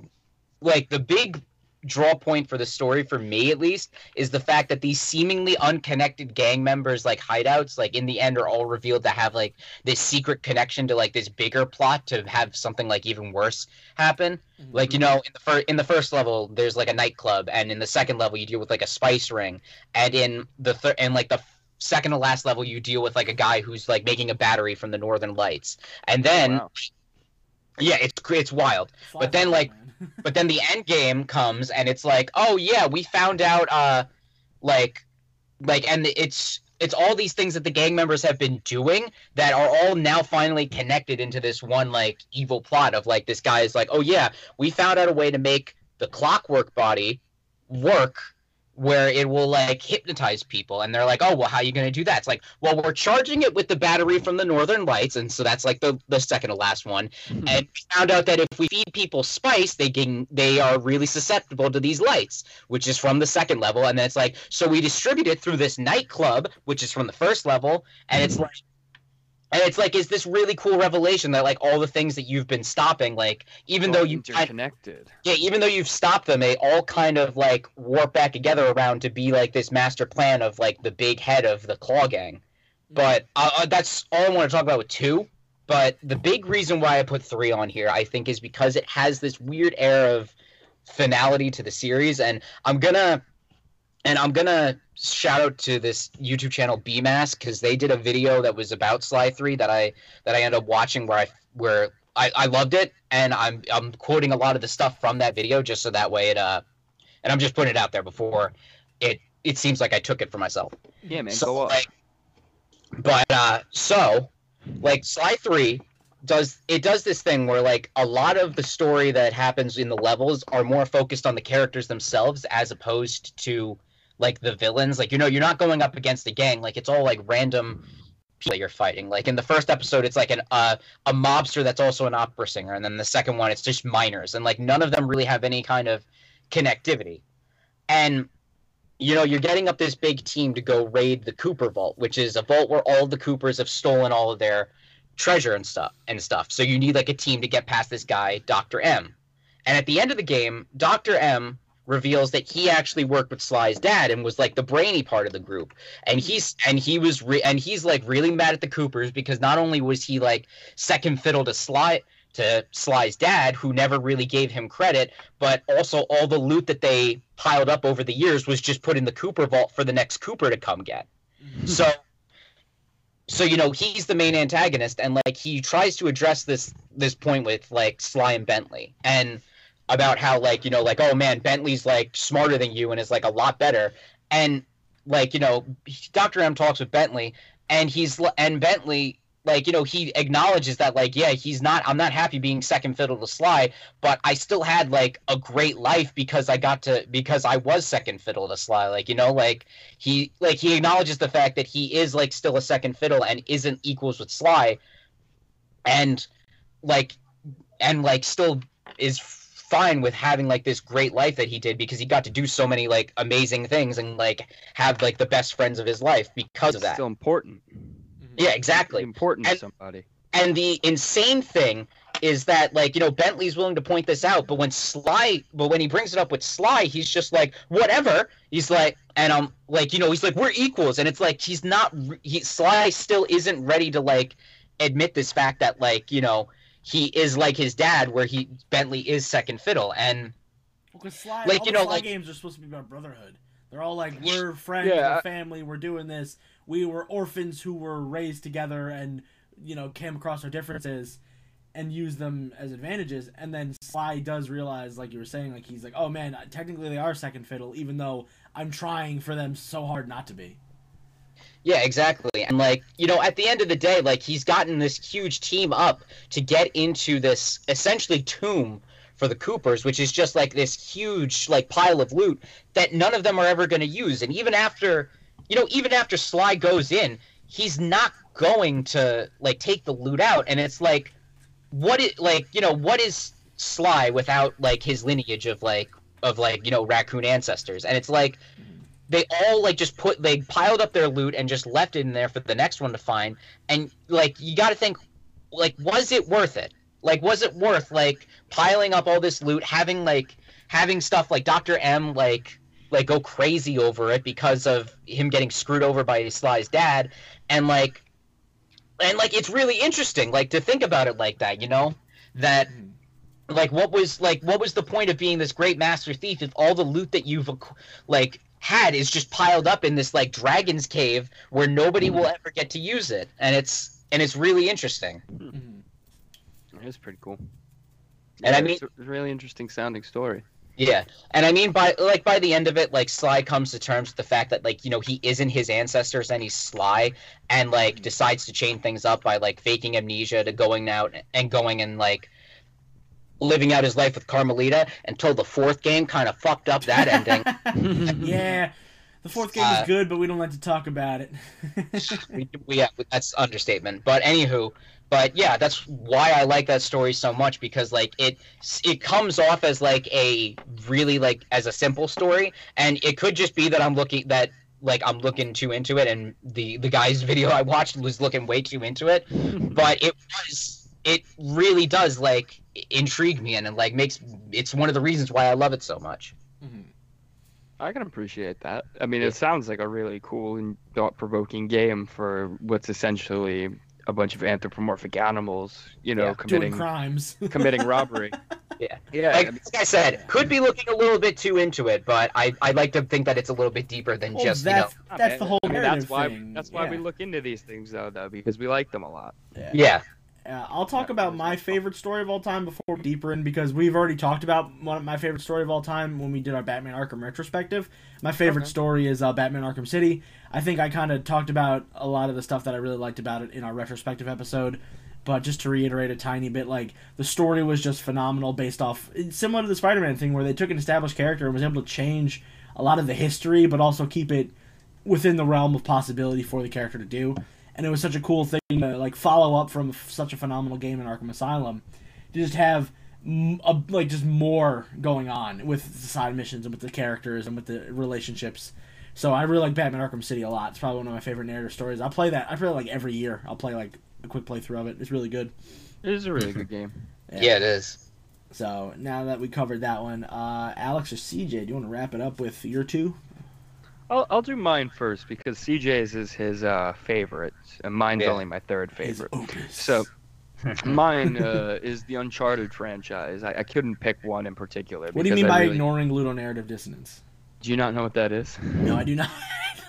like the big draw point for the story for me at least is the fact that these seemingly unconnected gang members like hideouts like in the end are all revealed to have like this secret connection to like this bigger plot to have something like even worse happen. Mm-hmm. Like you know, in the first in the first level, there's like a nightclub, and in the second level, you deal with like a spice ring, and in the third and like the second to last level, you deal with like a guy who's like making a battery from the Northern Lights, and then Wow. Yeah, it's it's wild. But then, like. But then the end game comes, and it's like, oh yeah, we found out, uh, like, like, and it's it's all these things that the gang members have been doing that are all now finally connected into this one like evil plot of like this guy is like, oh yeah, we found out a way to make the clockwork body work where it will like hypnotize people and they're like oh well how are you going to do that? It's like well we're charging it with the battery from the northern lights and so that's like the the second to last one. Hmm. And we found out that if we feed people spice they can they are really susceptible to these lights which is from the second level. And then it's like so we distribute it through this nightclub which is from the first level and it's hmm. like and it's like is this really cool revelation that like all the things that you've been stopping like even It's though you interconnected. yeah, even though you've stopped them, they all kind of like warp back together around to be like this master plan of like the big head of the Klaww Gang. But uh, uh, that's all I want to talk about with two. But the big reason why I put three on here, I think, is because it has this weird air of finality to the series, and I'm gonna, and I'm gonna shout out to this YouTube channel BMask because they did a video that was about Sly Three that I that I ended up watching where I where I, I loved it, and I'm I'm quoting a lot of the stuff from that video just so that way it uh, and I'm just putting it out there before it it seems like I took it for myself. Yeah, man, So, go up. like, but uh, so like Sly Three, does it does this thing where like a lot of the story that happens in the levels are more focused on the characters themselves as opposed to like the villains. Like you know, you're not going up against a gang. Like it's all like random people that you're fighting. Like in the first episode, it's like an uh, a mobster that's also an opera singer, and then the second one, it's just miners, and like none of them really have any kind of connectivity. And you know, you're getting up this big team to go raid the Cooper Vault, which is a vault where all the Coopers have stolen all of their treasure and stuff and stuff. So you need like a team to get past this guy, Dr. M. And at the end of the game, Dr. M reveals that he actually worked with Sly's dad and was like the brainy part of the group. And he's and he was re- and he's like really mad at the Coopers because not only was he like second fiddle to Sly to Sly's dad, who never really gave him credit, but also all the loot that they piled up over the years was just put in the Cooper vault for the next Cooper to come get. Mm-hmm. So so you know he's the main antagonist and like he tries to address this this point with like Sly and Bentley and about how like you know like oh man Bentley's like smarter than you and is like a lot better and like you know Dr. M talks with Bentley and he's and Bentley like you know he acknowledges that like yeah he's not i'm not happy being second fiddle to sly but i still had like a great life because i got to because i was second fiddle to sly like you know like he like he acknowledges the fact that he is like still a second fiddle and isn't equals with sly and like and like still is fine with having like this great life that he did because he got to do so many like amazing things and like have like the best friends of his life because It's of that still important. Mm-hmm. yeah exactly Important And- to somebody. and the insane thing is that like you know Bentley's willing to point this out, but when Sly, but when he brings it up with Sly, he's just like whatever. He's like, and I'm like, you know, he's like we're equals, and it's like he's not. He Sly still isn't ready to like admit this fact that like you know he is like his dad, where he Bentley is second fiddle, and Because Sly, Like, all you the know, Sly like- games are supposed to be about brotherhood. They're all like, we're friends, Yeah. we're family, we're doing this. We were orphans who were raised together and, you know, came across our differences and used them as advantages. And then Sly does realize, like you were saying, like he's like, oh man, technically they are second fiddle, even though I'm trying for them so hard not to be. Yeah, exactly. And like, you know, at the end of the day, like he's gotten this huge team up to get into this essentially tomb for the Coopers, which is just like this huge like pile of loot that none of them are ever going to use. And even after, you know, even after Sly goes in, he's not going to like take the loot out and it's like what it like, you know, what is Sly without like his lineage of like of like, you know, raccoon ancestors? And it's like they all like just put they piled up their loot and just left it in there for the next one to find. And like you got to think like was it worth it? Like was it worth like piling up all this loot having like having stuff like dr m like like go crazy over it because of him getting screwed over by sly's dad? And like and like it's really interesting like to think about it like that you know? That mm-hmm. like what was like what was the point of being this great master thief if all the loot that you've like had is just piled up in this like dragon's cave where nobody will ever get to use it and it's and it's really interesting Mm-hmm. It's pretty cool. And I mean- it's a really interesting sounding story. yeah and i mean by like by the end of it like sly comes to terms with the fact that like you know he isn't his ancestors and he's sly and like decides to chain things up by like faking amnesia to going out and going and like living out his life with carmelita until the fourth game kind of fucked up that ending yeah, the fourth game Uh, is good, but we don't like to talk about it. we, we, yeah, that's understatement. But anywho, but yeah, that's why I like that story so much because like it it comes off as like a really like as a simple story, and it could just be that I'm looking that like I'm looking too into it, and the the guy's video I watched was looking way too into it. But it was it really does like intrigue me and it like makes it's one of the reasons why I love it so much. Mhm. I can appreciate that. I mean, it sounds like a really cool and thought-provoking game for what's essentially a bunch of anthropomorphic animals, you know, Yeah. Doing committing crimes. committing robbery. Yeah. Yeah. Like, I mean, like I said, could be looking a little bit too into it, but I I like to think that it's a little bit deeper than Well, just you know. that's that's the whole I mean, that's why thing. that's why we look into these things though, though, because we like them a lot. Yeah. Uh, I'll talk about my favorite story of all time before deeper in because we've already talked about one of my favorite story of all time when we did our Batman Arkham retrospective. My favorite Okay. story is uh, Batman Arkham City. I think I kind of talked about a lot of the stuff that I really liked about it in our retrospective episode. But just to reiterate a tiny bit, like the story was just phenomenal, based off similar to the Spider-Man thing, where they took an established character and was able to change a lot of the history, but also keep it within the realm of possibility for the character to do. And it was such a cool thing to like follow up from such a phenomenal game in Arkham Asylum to just have m- a, like just more going on with the side missions and with the characters and with the relationships. So I really like Batman Arkham City a lot. It's probably one of my favorite narrative stories. I play that. I play like every year. I'll play like a quick playthrough of it. It's really good. It is a really good game. Yeah. it is. So now that we covered that one, uh, Alex or CJ, do you want to wrap it up with your two? I'll, I'll do mine first because CJ's is his uh, favorite, and mine's Yeah. only my third favorite. So mine uh, is the Uncharted franchise. I, I couldn't pick one in particular. what do you mean I by really- ignoring ludonarrative dissonance? Do you not know what that is? No, I do not.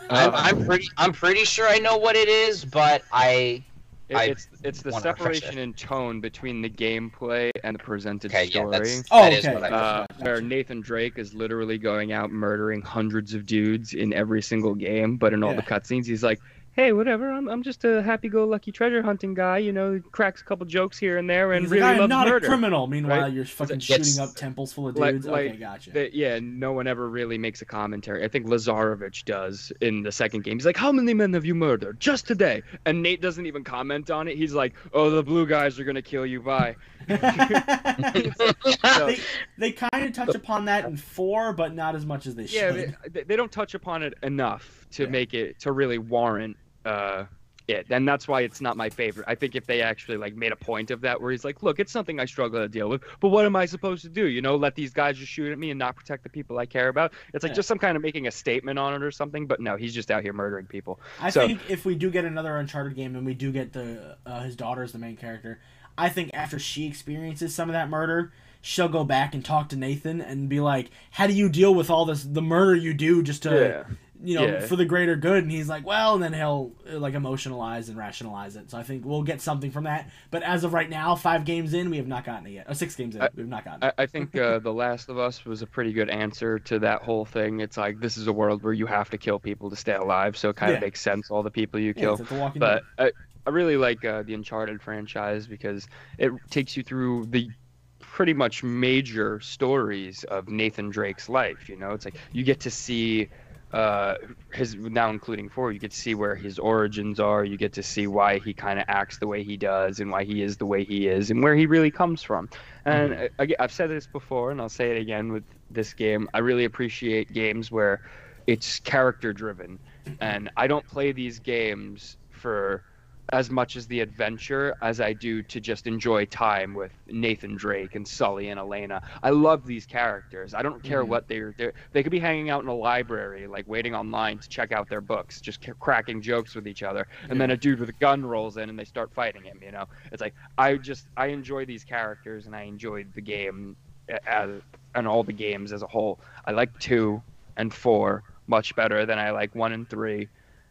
I'm, I'm pretty. I'm pretty sure I know what it is, but I. It- it's it's the wanna refresh separation in tone between the gameplay and the presented Okay, yeah, story. that's Oh, that is okay. what I. uh, where Nathan Drake is literally going out murdering hundreds of dudes in every single game, but in all the cutscenes, he's like, "Hey, whatever. I'm, I'm just a happy-go-lucky treasure hunting guy. You know, cracks a couple jokes here and there, and He's really like, I am loves not murder." a criminal. Meanwhile, right? you're fucking It's- shooting up temples full of like- dudes. like okay, gotcha. that yeah, no one ever really makes a commentary. I think Lazarevich does in the second game. He's like, "How many men have you murdered just today?" And Nate doesn't even comment on it. He's like, "Oh, the blue guys are gonna kill you. Bye." So- they they kind of touch upon that in four, but not as much as they yeah, should. they, they don't touch upon it enough to Yeah. make it to really warrant uh it, and that's why it's not my favorite. I think if they actually like made a point of that, where he's like, "Look, it's something I struggle to deal with, but what am I supposed to do? You know, let these guys just shoot at me and not protect the people I care about?" It's like Yeah. just some kind of making a statement on it or something. But no, he's just out here murdering people. I so- think if we do get another Uncharted game and we do get the uh, his daughter as the main character, I think after she experiences some of that murder, she'll go back and talk to Nathan and be like, "How do you deal with all this the murder you do just to you know Yeah. for the greater good?" And he's like, "Well," and then he'll like emotionalize and rationalize it. So I think we'll get something from that. But as of right now, five games in, we have not gotten it yet. Or six games in, I- we have not gotten I, it. I think uh, The Last of Us was a pretty good answer to that whole thing. It's like this is a world where you have to kill people to stay alive, so it kind of Yeah. makes sense all the people you Yeah, kill. like but I, I really like uh, the Uncharted franchise because it takes you through the pretty much major stories of Nathan Drake's life. You know, it's like you get to see uh, his now including four. You get to see where his origins are. You get to see why he kind of acts the way he does and why he is the way he is and where he really comes from. And uh, again, I've said this before, and I'll say it again with this game. I really appreciate games where it's character driven, and I don't play these games for as much as the adventure as I do to just enjoy time with Nathan Drake and Sully and Elena. I love these characters. I don't care Mhm. what they're, they're they could be hanging out in a library, like waiting online to check out their books, just c- cracking jokes with each other. And then a dude with a gun rolls in and they start fighting him. You know, it's like I just I enjoy these characters and I enjoyed the game as and all the games as a whole. I like two and four much better than I like one and three,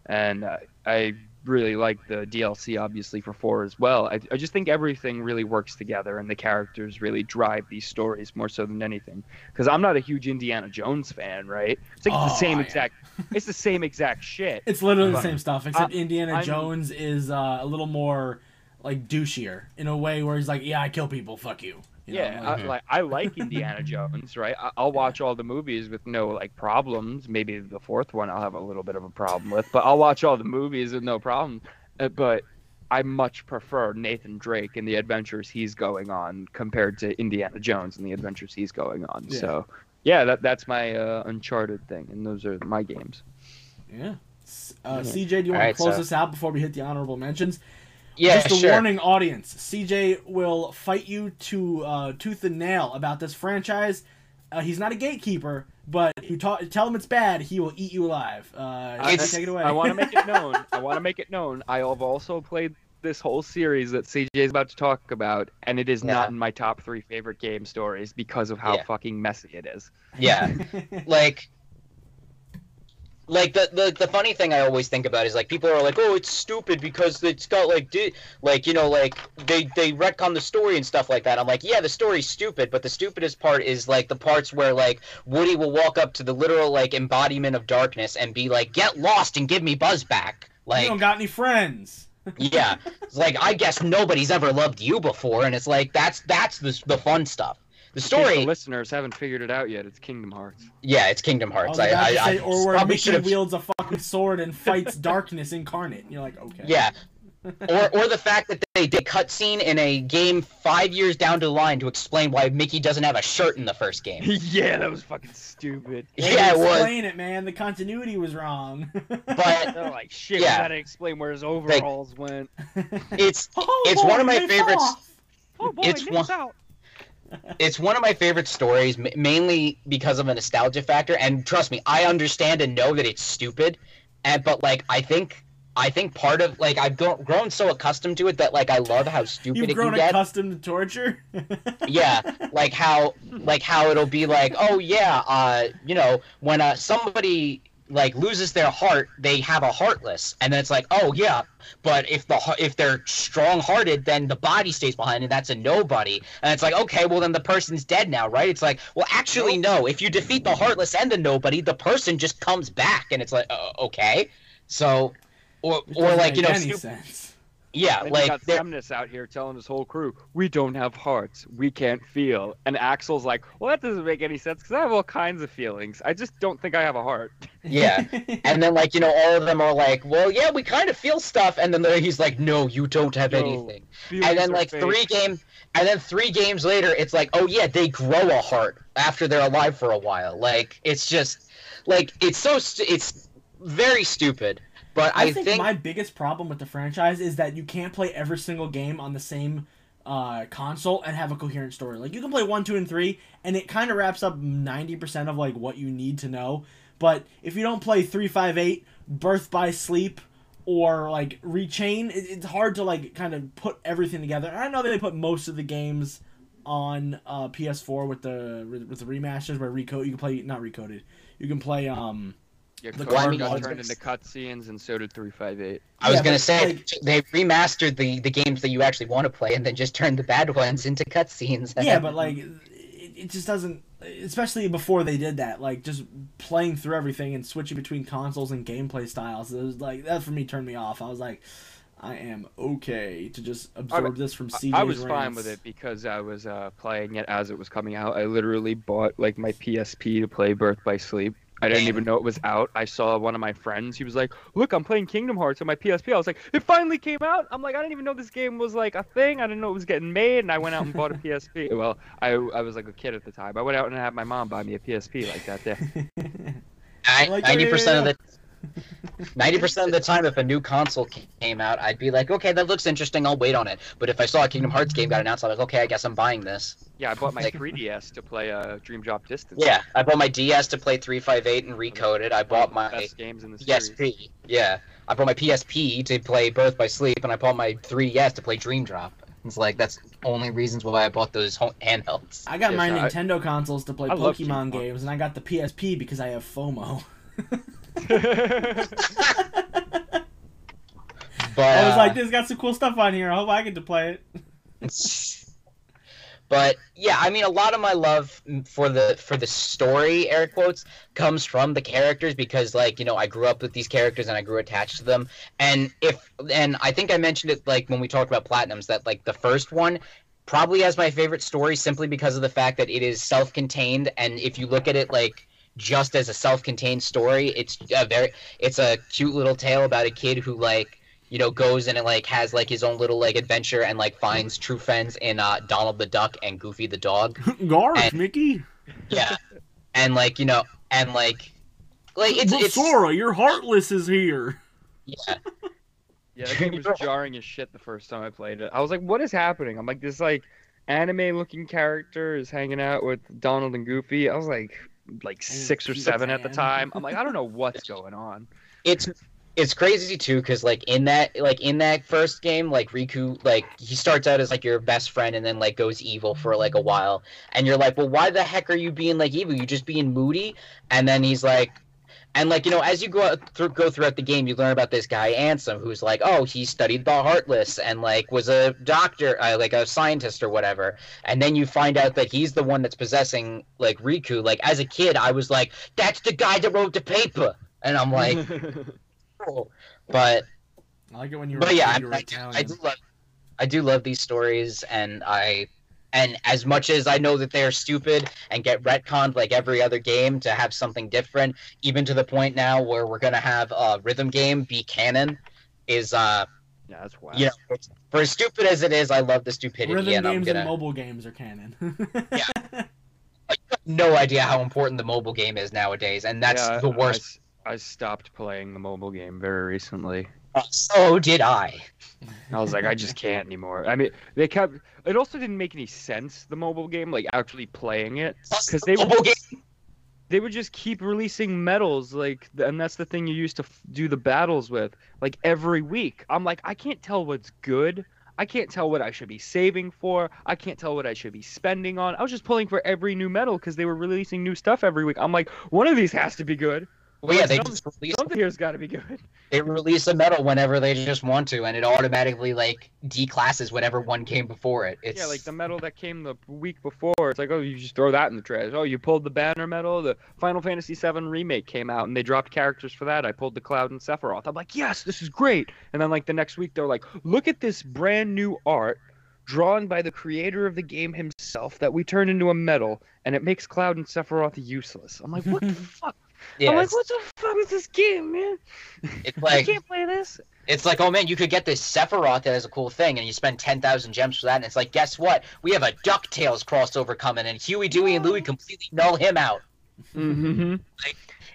and uh, I really like the DLC obviously for four as well. I, I just think everything really works together and the characters really drive these stories more so than anything. Because I'm not a huge Indiana Jones fan, right? It's like it's the Oh, same yeah. exact, it's the same exact shit. It's literally the same stuff, except Indiana I'm- Jones is uh, a little more like douchier in a way where he's like, "Yeah, I kill people. Fuck you." You know, yeah, like- I, like I like Indiana Jones, right? I, I'll watch all the movies with no like problems. Maybe the fourth one I'll have a little bit of a problem with, but I'll watch all the movies with no problem. Uh, but I much prefer Nathan Drake and the adventures he's going on compared to Indiana Jones and the adventures he's going on. Yeah. So, yeah, that that's my uh, Uncharted thing, and those are my games. yeah. Uh, CJ, do you want Alright, to close so- this out before we hit the honorable mentions? Yeah, Just a sure. warning, audience. CJ will fight you to uh, tooth and nail about this franchise. Uh, he's not a gatekeeper, but you ta- tell him it's bad, he will eat you alive. Uh, I- take it away. I want to make it known. I want to make it known. I have also played this whole series that CJ is about to talk about, and it is Yeah. not in my top three favorite game stories because of how Yeah. fucking messy it is. Yeah, like like the, the the funny thing I always think about is like people are like, oh, it's stupid because it's got like di- like you know like they they retcon the story and stuff like that. I'm like, yeah, the story's stupid, but the stupidest part is like the parts where like Woody will walk up to the literal like embodiment of darkness and be like, get lost and give me Buzz back. Like you don't got any friends. yeah, it's like I guess nobody's ever loved you before, and it's like that's that's the the fun stuff. The story, the listeners haven't figured it out yet. It's Kingdom Hearts. yeah, it's Kingdom Hearts. Oh, was I, about I, to say, I or where probably Mickey should have wields a fucking sword and fights darkness incarnate. You're like, okay. Yeah. or or the fact that they did cutscene in a game five years down the line to explain why Mickey doesn't have a shirt in the first game. yeah, that was fucking stupid. They yeah, it was. Explain it, man. The continuity was wrong. But They're like, shit, Yeah. we gotta explain where his overalls went. it's Oh, It's boy, one of my favorites. fall. Oh boy, It's Nick's one- out. It's one of my favorite stories, mainly because of a nostalgia factor. And trust me, I understand and know that it's stupid, and but like I think. I think part of like I've grown, grown so accustomed to it that like I love how stupid You've it grown get. accustomed to torture. yeah like how like how it'll be like oh yeah uh you know when uh somebody like loses their heart they have a heartless. And then it's like oh yeah but if the if they're strong hearted then the body stays behind and that's a nobody. And it's like okay well then the person's dead now right? It's like well actually no. If you defeat the heartless and the nobody the person just comes back and it's like uh, okay. So or or like you know any stu- sense. Yeah And like got Xemnas out here telling his whole crew, "We don't have hearts. We can't feel." And Axel's like, "Well, that doesn't make any sense because I have all kinds of feelings. I just don't think I have a heart." Yeah. And then, like, you know, all of them are like, well, yeah, we kind of feel stuff. And then he's like, no, you don't have No. anything. And then, like, fake. three game, and then three games later, it's like, oh, yeah, they grow a heart after they're alive for a while. Like, it's just, like, it's so, stu- it's very stupid. But I, I, think, my biggest problem with the franchise is that you can't play every single game on the same uh, console and have a coherent story. Like you can play one, two, and three, and it kind of wraps up ninety percent of like what you need to know. But if you don't play three, five, eight, Birth by Sleep, or like Rechain, it, it's hard to like kind of put everything together. And I know they put most of the games on uh, PS4 with the with the remasters where recode you can play not recoded. You can play um Yeah, the Code card got turned into cutscenes, and so did three five eight. I was gonna say like- they remastered the the games that you actually want to play, and then just turned the bad ones into cutscenes. yeah, but like it, it just doesn't. Especially before they did that, like just playing through everything and switching between consoles and gameplay styles, it was like that for me turned me off. I was like, I am okay to just absorb this from CJ's I was fine with it because I was uh, playing it as it was coming out. I literally bought like my PSP to play Birth by Sleep. I didn't even know it was out. I saw one of my friends. He was like, "Look, I'm playing Kingdom Hearts on my PSP." I was like, "It finally came out!" I'm like, "I didn't even know this game was like a thing. I didn't know it was getting made." And I went out and bought a PSP. Well, I I was like a kid at the time. I went out and had my mom buy me a PSP like that day. Like, Ninety percent of the uh, ninety percent of the time, if a new console came out, I'd be like, okay, that looks interesting. I'll wait on it. But if I saw a Kingdom Hearts game got announced, I'm like, okay, I guess I'm buying this. Yeah, I bought my Like- 3DS to play uh, Dream Drop Distance. Yeah, I bought my DS to play three five eight and recode it. I bought my best games in the series. Yeah, I bought my PSP to play Birth by Sleep, and I bought my 3DS to play Dream Drop. It's like that's only reasons why I bought those handhelds. I got Yeah, my so Nintendo consoles to play I Pokemon games, and I got the PSP because I have FOMO. But I was uh, like, this got some cool stuff on here. I hope I get to play it. but yeah, I mean, a lot of my love for the for the story, air quotes, comes from the characters because, like, you know, I grew up with these characters and I grew attached to them. And if and I think I mentioned it like when we talked about platinums that like the first one probably has my favorite story simply because of the fact that it is self-contained and if you look at it like just as a self-contained story, it's a very it's a cute little tale about a kid who like you know goes and it like has like his own little like adventure and like finds true friends in uh, Donald the Duck and Goofy the dog. Garth, And- Mickey. Yeah, and like you know and like like it's it's Sora, your heartless is here. yeah Yeah, that game was jarring as shit the first time I played it. I was like, what is happening? I'm like, this like anime looking character is hanging out with Donald and Goofy. I was like like six or seven at the time. I'm like, I don't know what's going on. it's it's crazy too because like in that like in that first game like riku like he starts out as like your best friend and then like goes evil for like a while and you're like well why the heck are you being like evil you just being moody and then he's like and like you know as you go out through, go throughout the game you learn about this guy ansem who's like oh he studied the heartless and like was a doctor uh, like a scientist or whatever and then you find out that he's the one that's possessing like riku like as a kid i was like that's the guy that wrote the paper and i'm like cool. But I like it when you. but yeah, I, you're I, do, I do love, I do love these stories, and I, and as much as I know that they're stupid and get retconned like every other game to have something different, even to the point now where we're gonna have a rhythm game be canon, is uh, Yeah, that's wild. you know, for as stupid as it is, I love the stupidity, Rhythm and I'm games gonna and mobile games are canon. Yeah. no idea how important the mobile game is nowadays, and that's Yeah, the I- worst. I, stopped playing the mobile game very recently. Uh, so did I. I was like, I just can't anymore. I mean, they kept. It also didn't make any sense the mobile game, like actually playing it, because they would they would just keep releasing medals, like, and that's the thing you used to f- do the battles with, like every week. I'm like, I can't tell what's good. I can't tell what I should be saving for. I can't tell what I should be spending on. I was just pulling for every new medal because they were releasing new stuff every week. I'm like, one of these has to be good. Well, yeah, they Some- just release Something here's got to be good. they release a medal whenever they just want to, and it automatically like declasses whatever one came before it. It's Yeah, like the medal that came the week before. It's like, oh, you just throw that in the trash. Oh, you pulled the banner medal. The Final Fantasy VII remake came out, and they dropped characters for that. I pulled the Cloud and Sephiroth. I'm like, yes, this is great. And then like the next week, they're like, look at this brand new art drawn by the creator of the game himself that we turned into a medal, and it makes Cloud and Sephiroth useless. I'm like, what the fuck? Yeah, I'm like, what the fuck is this game, man? it's I can't play this. it's like oh man, you could get this Sephiroth that is a cool thing, and you spend ten thousand gems for that, and it's like guess what? We have a Ducktales crossover coming, and Huey, Dewey, and Louie completely null him out. Mm-hmm.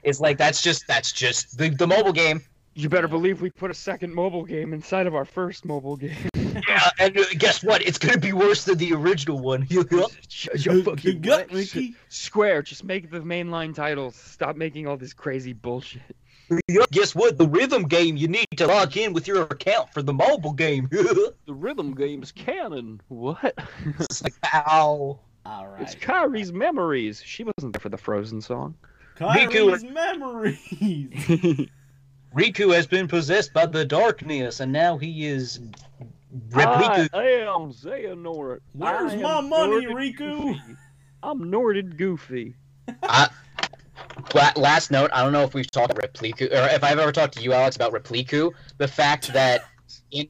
It's like that's just that's just the, the mobile game. You better believe we put a second mobile game inside of our first mobile game. Yeah, and uh, guess what? It's gonna be worse than the original one. Shut your fucking gut, what? Ricky. Square, just make the mainline titles. Stop making all this crazy bullshit. guess what? The rhythm game you need to log in with your account for the mobile game. The rhythm game's canon. What? it's like ow. All right. It's Kairi's memories. She wasn't there for the Frozen song. Kairi's memories. Riku has been possessed by the darkness, and now he is Replica. I am Xehanort. Where's I my money, Norted Riku? Goofy. I'm Norted Goofy. I, last note, I don't know if we've talked about Repliku, or if I've ever talked to you, Alex, about Repliku. The fact that in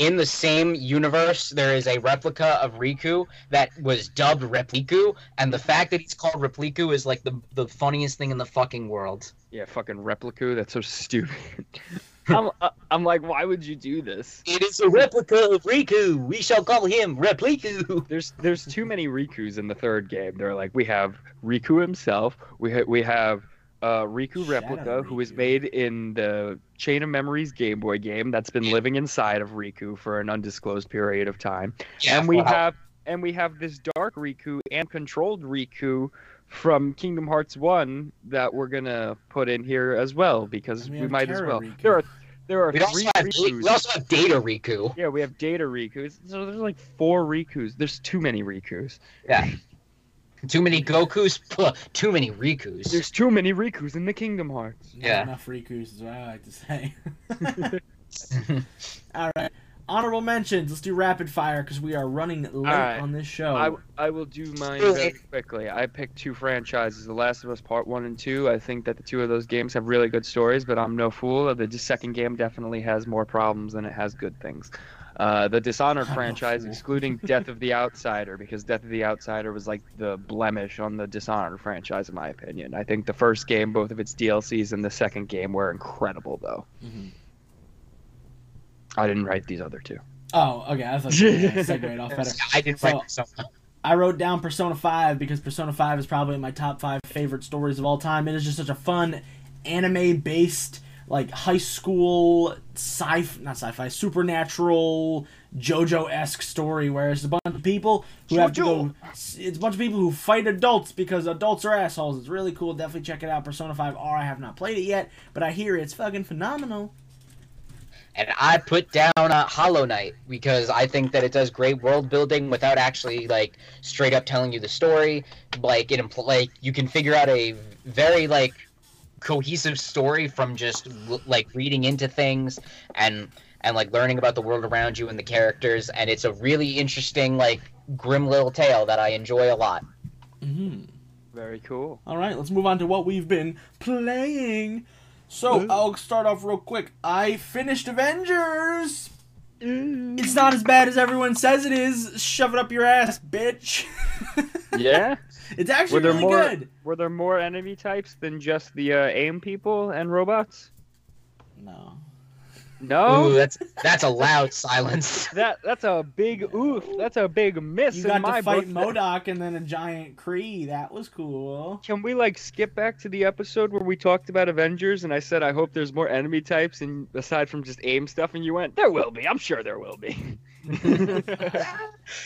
in the same universe there is a replica of Riku that was dubbed Repliku, and the fact that he's called Repliku is like the the funniest thing in the fucking world. Yeah, fucking Repliku. That's so stupid. I'm, uh, I'm like, why would you do this? It is a replica of Riku. We shall call him Repliku. There's there's too many Rikus in the third game. They're like we have Riku himself. We ha- we have uh, Riku Shadow replica who was made in the Chain of Memories Game Boy game that's been living inside of Riku for an undisclosed period of time. and we wow. have and we have this dark Riku and controlled Riku from Kingdom Hearts 1 that we're going to put in here as well because we we, have might as well. Riku. There are there are we also three have Rikus. we also have Data Riku. Yeah, we have Data Rikus. So there's like four Rikus. There's too many Rikus. Too many Gokus, Puh, too many Rikus. There's too many Rikus in the Kingdom Hearts. Not Yeah. enough Rikus is what I like to say. All right. Honorable mentions. Let's do rapid fire because we are running late right. on this show. I, I will do mine very quickly. I picked two franchises, The Last of Us Part 1 and 2. I think that the two of those games have really good stories, but I'm no fool. The second game definitely has more problems than it has good things. Uh, the Dishonored franchise, excluding Death of the Outsider, because Death of the Outsider was like the blemish on the Dishonored franchise, in my opinion. I think the first game, both of its DLCs, and the second game were incredible, though. Mhm. I didn't write these other two. Oh, okay. I thought you were off better. I didn't So- write. I wrote down Persona 5 because Persona 5 is probably my top 5 favorite stories of all time. It is just such a fun anime based like high school sci not sci-fi supernatural JoJo-esque story where it's a bunch of people who have to go it's a bunch of people who fight adults because adults are assholes. It's really cool. Definitely check it out. Persona 5 R. I have not played it yet, but I hear it's fucking phenomenal. And I put down uh, Hollow Knight because I think that it does great world building without actually like straight up telling you the story. Like it impl- like you can figure out a very like cohesive story from just like reading into things and and like learning about the world around you and the characters and it's a really interesting like grim little tale that I enjoy a lot. Mhm. Very cool. All right, let's move on to what we've been playing. So I'll start off real quick. I finished Avengers. It's not as bad as everyone says it is. Shove it up your ass, bitch. Yeah. It's actually Were there really more? good. Were there more enemy types than just the uh, AIM people and robots? No. No. Ooh, that's that's a loud silence. That that's a big oof. That's a big miss You in got my to fight book. MODOK and then a giant Kree. That was cool. Can we like skip back to the episode where we talked about Avengers and I said I hope there's more enemy types and aside from just AIM stuff and you went there will be. I'm sure there will be.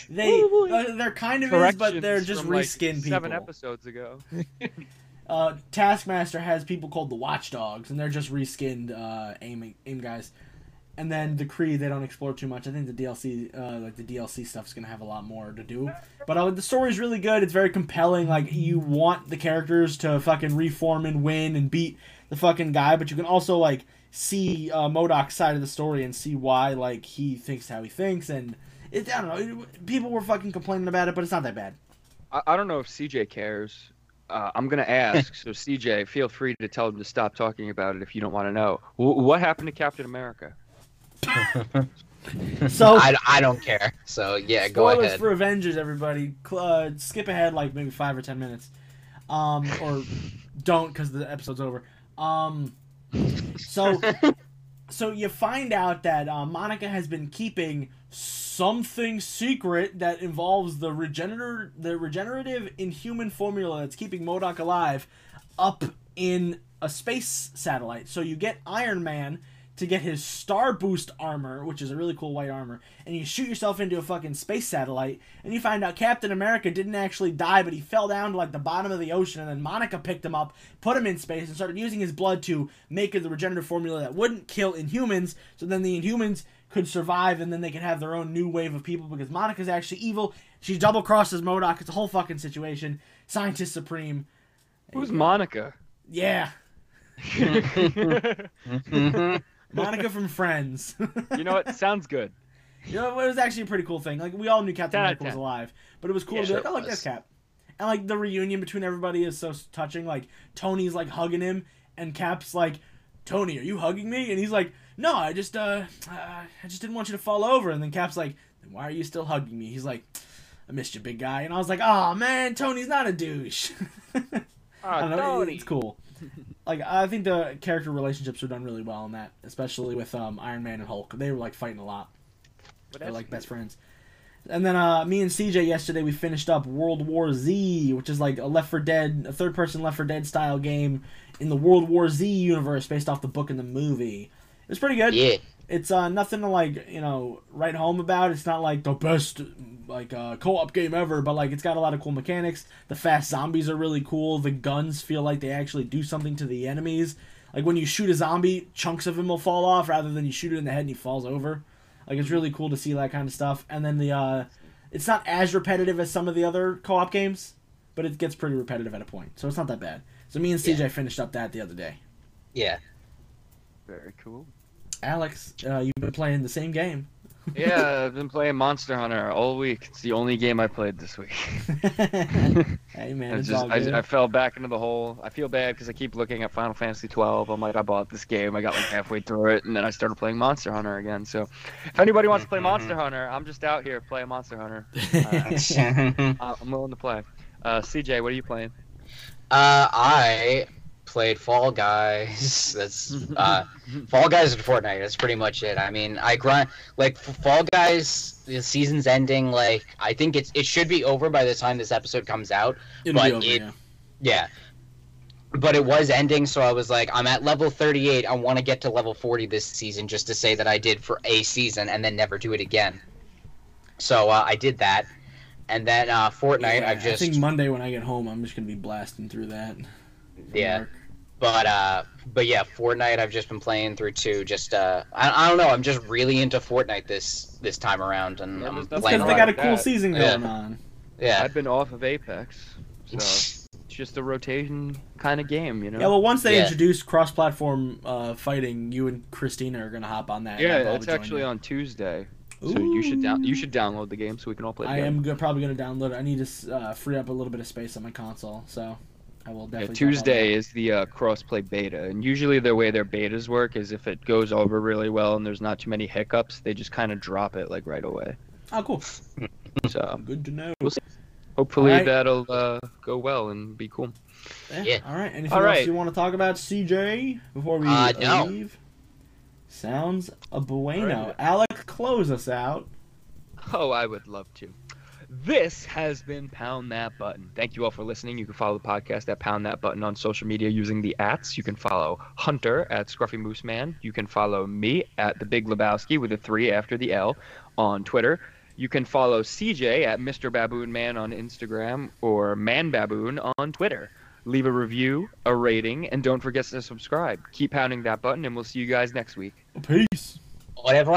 They Ooh, uh, they're kind of is, but they're just from, like, reskin people. Seven episodes ago. Uh, Taskmaster has people called the Watchdogs, and they're just reskinned uh, AIM AIM guys. And then the Kree, they don't explore too much. I think the DLC, uh, like the DLC stuff, is gonna have a lot more to do. But uh, the story's really good. It's very compelling. Like you want the characters to fucking reform and win and beat the fucking guy, but you can also like see uh, MODOK's side of the story and see why like he thinks how he thinks. And it, I don't know. It, people were fucking complaining about it, but it's not that bad. I, I don't know if CJ cares. Uh, I'm gonna ask. so CJ, feel free to tell him to stop talking about it if you don't want to know. W- what happened to Captain America? So I, I don't care. So yeah, go Spoilers ahead. for Avengers, everybody. Uh, skip ahead like maybe five or ten minutes, um, or don't because the episode's over. Um, so, so you find out that uh, Monica has been keeping something secret that involves the regenerative, the regenerative inhuman formula that's keeping MODOK alive, up in a space satellite. So you get Iron Man to get his Star Boost armor, which is a really cool white armor, and you shoot yourself into a fucking space satellite, and you find out Captain America didn't actually die, but he fell down to like the bottom of the ocean, and then Monica picked him up, put him in space, and started using his blood to make the regenerative formula that wouldn't kill Inhumans, so then the Inhumans could survive, and then they could have their own new wave of people because Monica's actually evil. She double crosses MODOK. It's a whole fucking situation. Scientist Supreme. Who's Monica? Yeah. Monica from Friends. you know what? Sounds good. You know, it was actually a pretty cool thing. Like we all knew Captain 10 America was alive, but it was cool Yeah, to be sure like, oh, look, was. this Cap. And like the reunion between everybody is so touching. Like Tony's like hugging him, and Cap's like, "Tony, are you hugging me?" And he's like, "No, I just uh, uh I just didn't want you to fall over." And then Cap's like, then "Why are you still hugging me?" He's like, "I missed you, big guy." And I was like, "Oh man, Tony's not a douche." I don't know. it- It's cool. Like I think the character relationships were done really well in that, especially with um, Iron Man and Hulk. They were like fighting a lot. They're like best friends. And then uh, me and CJ yesterday we finished up World War Z, which is like a Left 4 Dead, a third-person Left 4 Dead style game in the World War Z universe based off the book and the movie. It was pretty good. yeah. It's uh, nothing to like you know write home about. It's not like the best like uh, co-op game ever, but like it's got a lot of cool mechanics. The fast zombies are really cool. The guns feel like they actually do something to the enemies. Like when you shoot a zombie, chunks of him will fall off rather than you shoot it in the head and he falls over. Like it's really cool to see that kind of stuff. And then the uh, it's not as repetitive as some of the other co-op games, but it gets pretty repetitive at a point. So it's not that bad. So me and CJ Yeah. finished up that the other day. Yeah. very cool. Alex, uh, you've been playing the same game. Yeah, I've been playing Monster Hunter all week. It's the only game I played this week. hey man, I it's just all I. I fell back into the hole. I feel bad because I keep looking at Final Fantasy 12. I'm like, I bought this game. I got like halfway through it, and then I started playing Monster Hunter again. So, if anybody wants to play Monster Hunter, I'm just out here playing Monster Hunter. Uh, I'm willing to play. Uh, CJ, what are you playing? Uh, I played Fall Guys. That's uh, Fall Guys and Fortnite. That's pretty much it. I mean, I grind like Fall Guys. The season's ending. Like, I think it's it should be over by the time this episode comes out. It'll but be over, it- yeah. Yeah. But it was ending, so I was like, I'm at level 38. I want to get to level 40 this season just to say that I did for a season and then never do it again. So uh, I did that. And then uh, Fortnite, Yeah, I've just. I think Monday when I get home, I'm just gonna be blasting through that. Yeah. work. But uh, but yeah, Fortnite. I've just been playing through two Just uh, I, I don't know. I'm just really into Fortnite this this time around, and Yeah, i'm playing they got a cool that. season going yeah. on yeah i've been off of Apex, so it's just a rotation kind of game, you know. Yeah, well, once they Yeah. introduce cross-platform uh, fighting, you and Christina are gonna hop on that. yeah, I'll it's actually you. on Tuesday, so you should down you should download the game so we can all play. I together. am go- probably gonna download it. I need to uh, free up a little bit of space on my console, so I will Yeah. Tuesday is the uh, crossplay beta, and usually the way their betas work is if it goes over really well and there's not too many hiccups, they just kind of drop it like right away. Oh, cool. So Good to know. We'll see. hopefully Alright. that'll uh, go well and be cool. Yeah. All right. Anything All else you want to talk about, CJ, before we Uh, no. leave? Sounds a bueno. Alright. Alec, close us out. Oh, I would love to. This has been Pound That Button. Thank you all for listening. You can follow the podcast at Pound That Button on social media using the ats. You can follow Hunter at Scruffy Moose Man. You can follow me at The Big Lebowski with a three after the L on Twitter. You can follow CJ at Mr. Baboon Man on Instagram or Man Baboon on Twitter. Leave a review, a rating, and don't forget to subscribe. Keep pounding that button, and we'll see you guys next week. Peace. Whatever.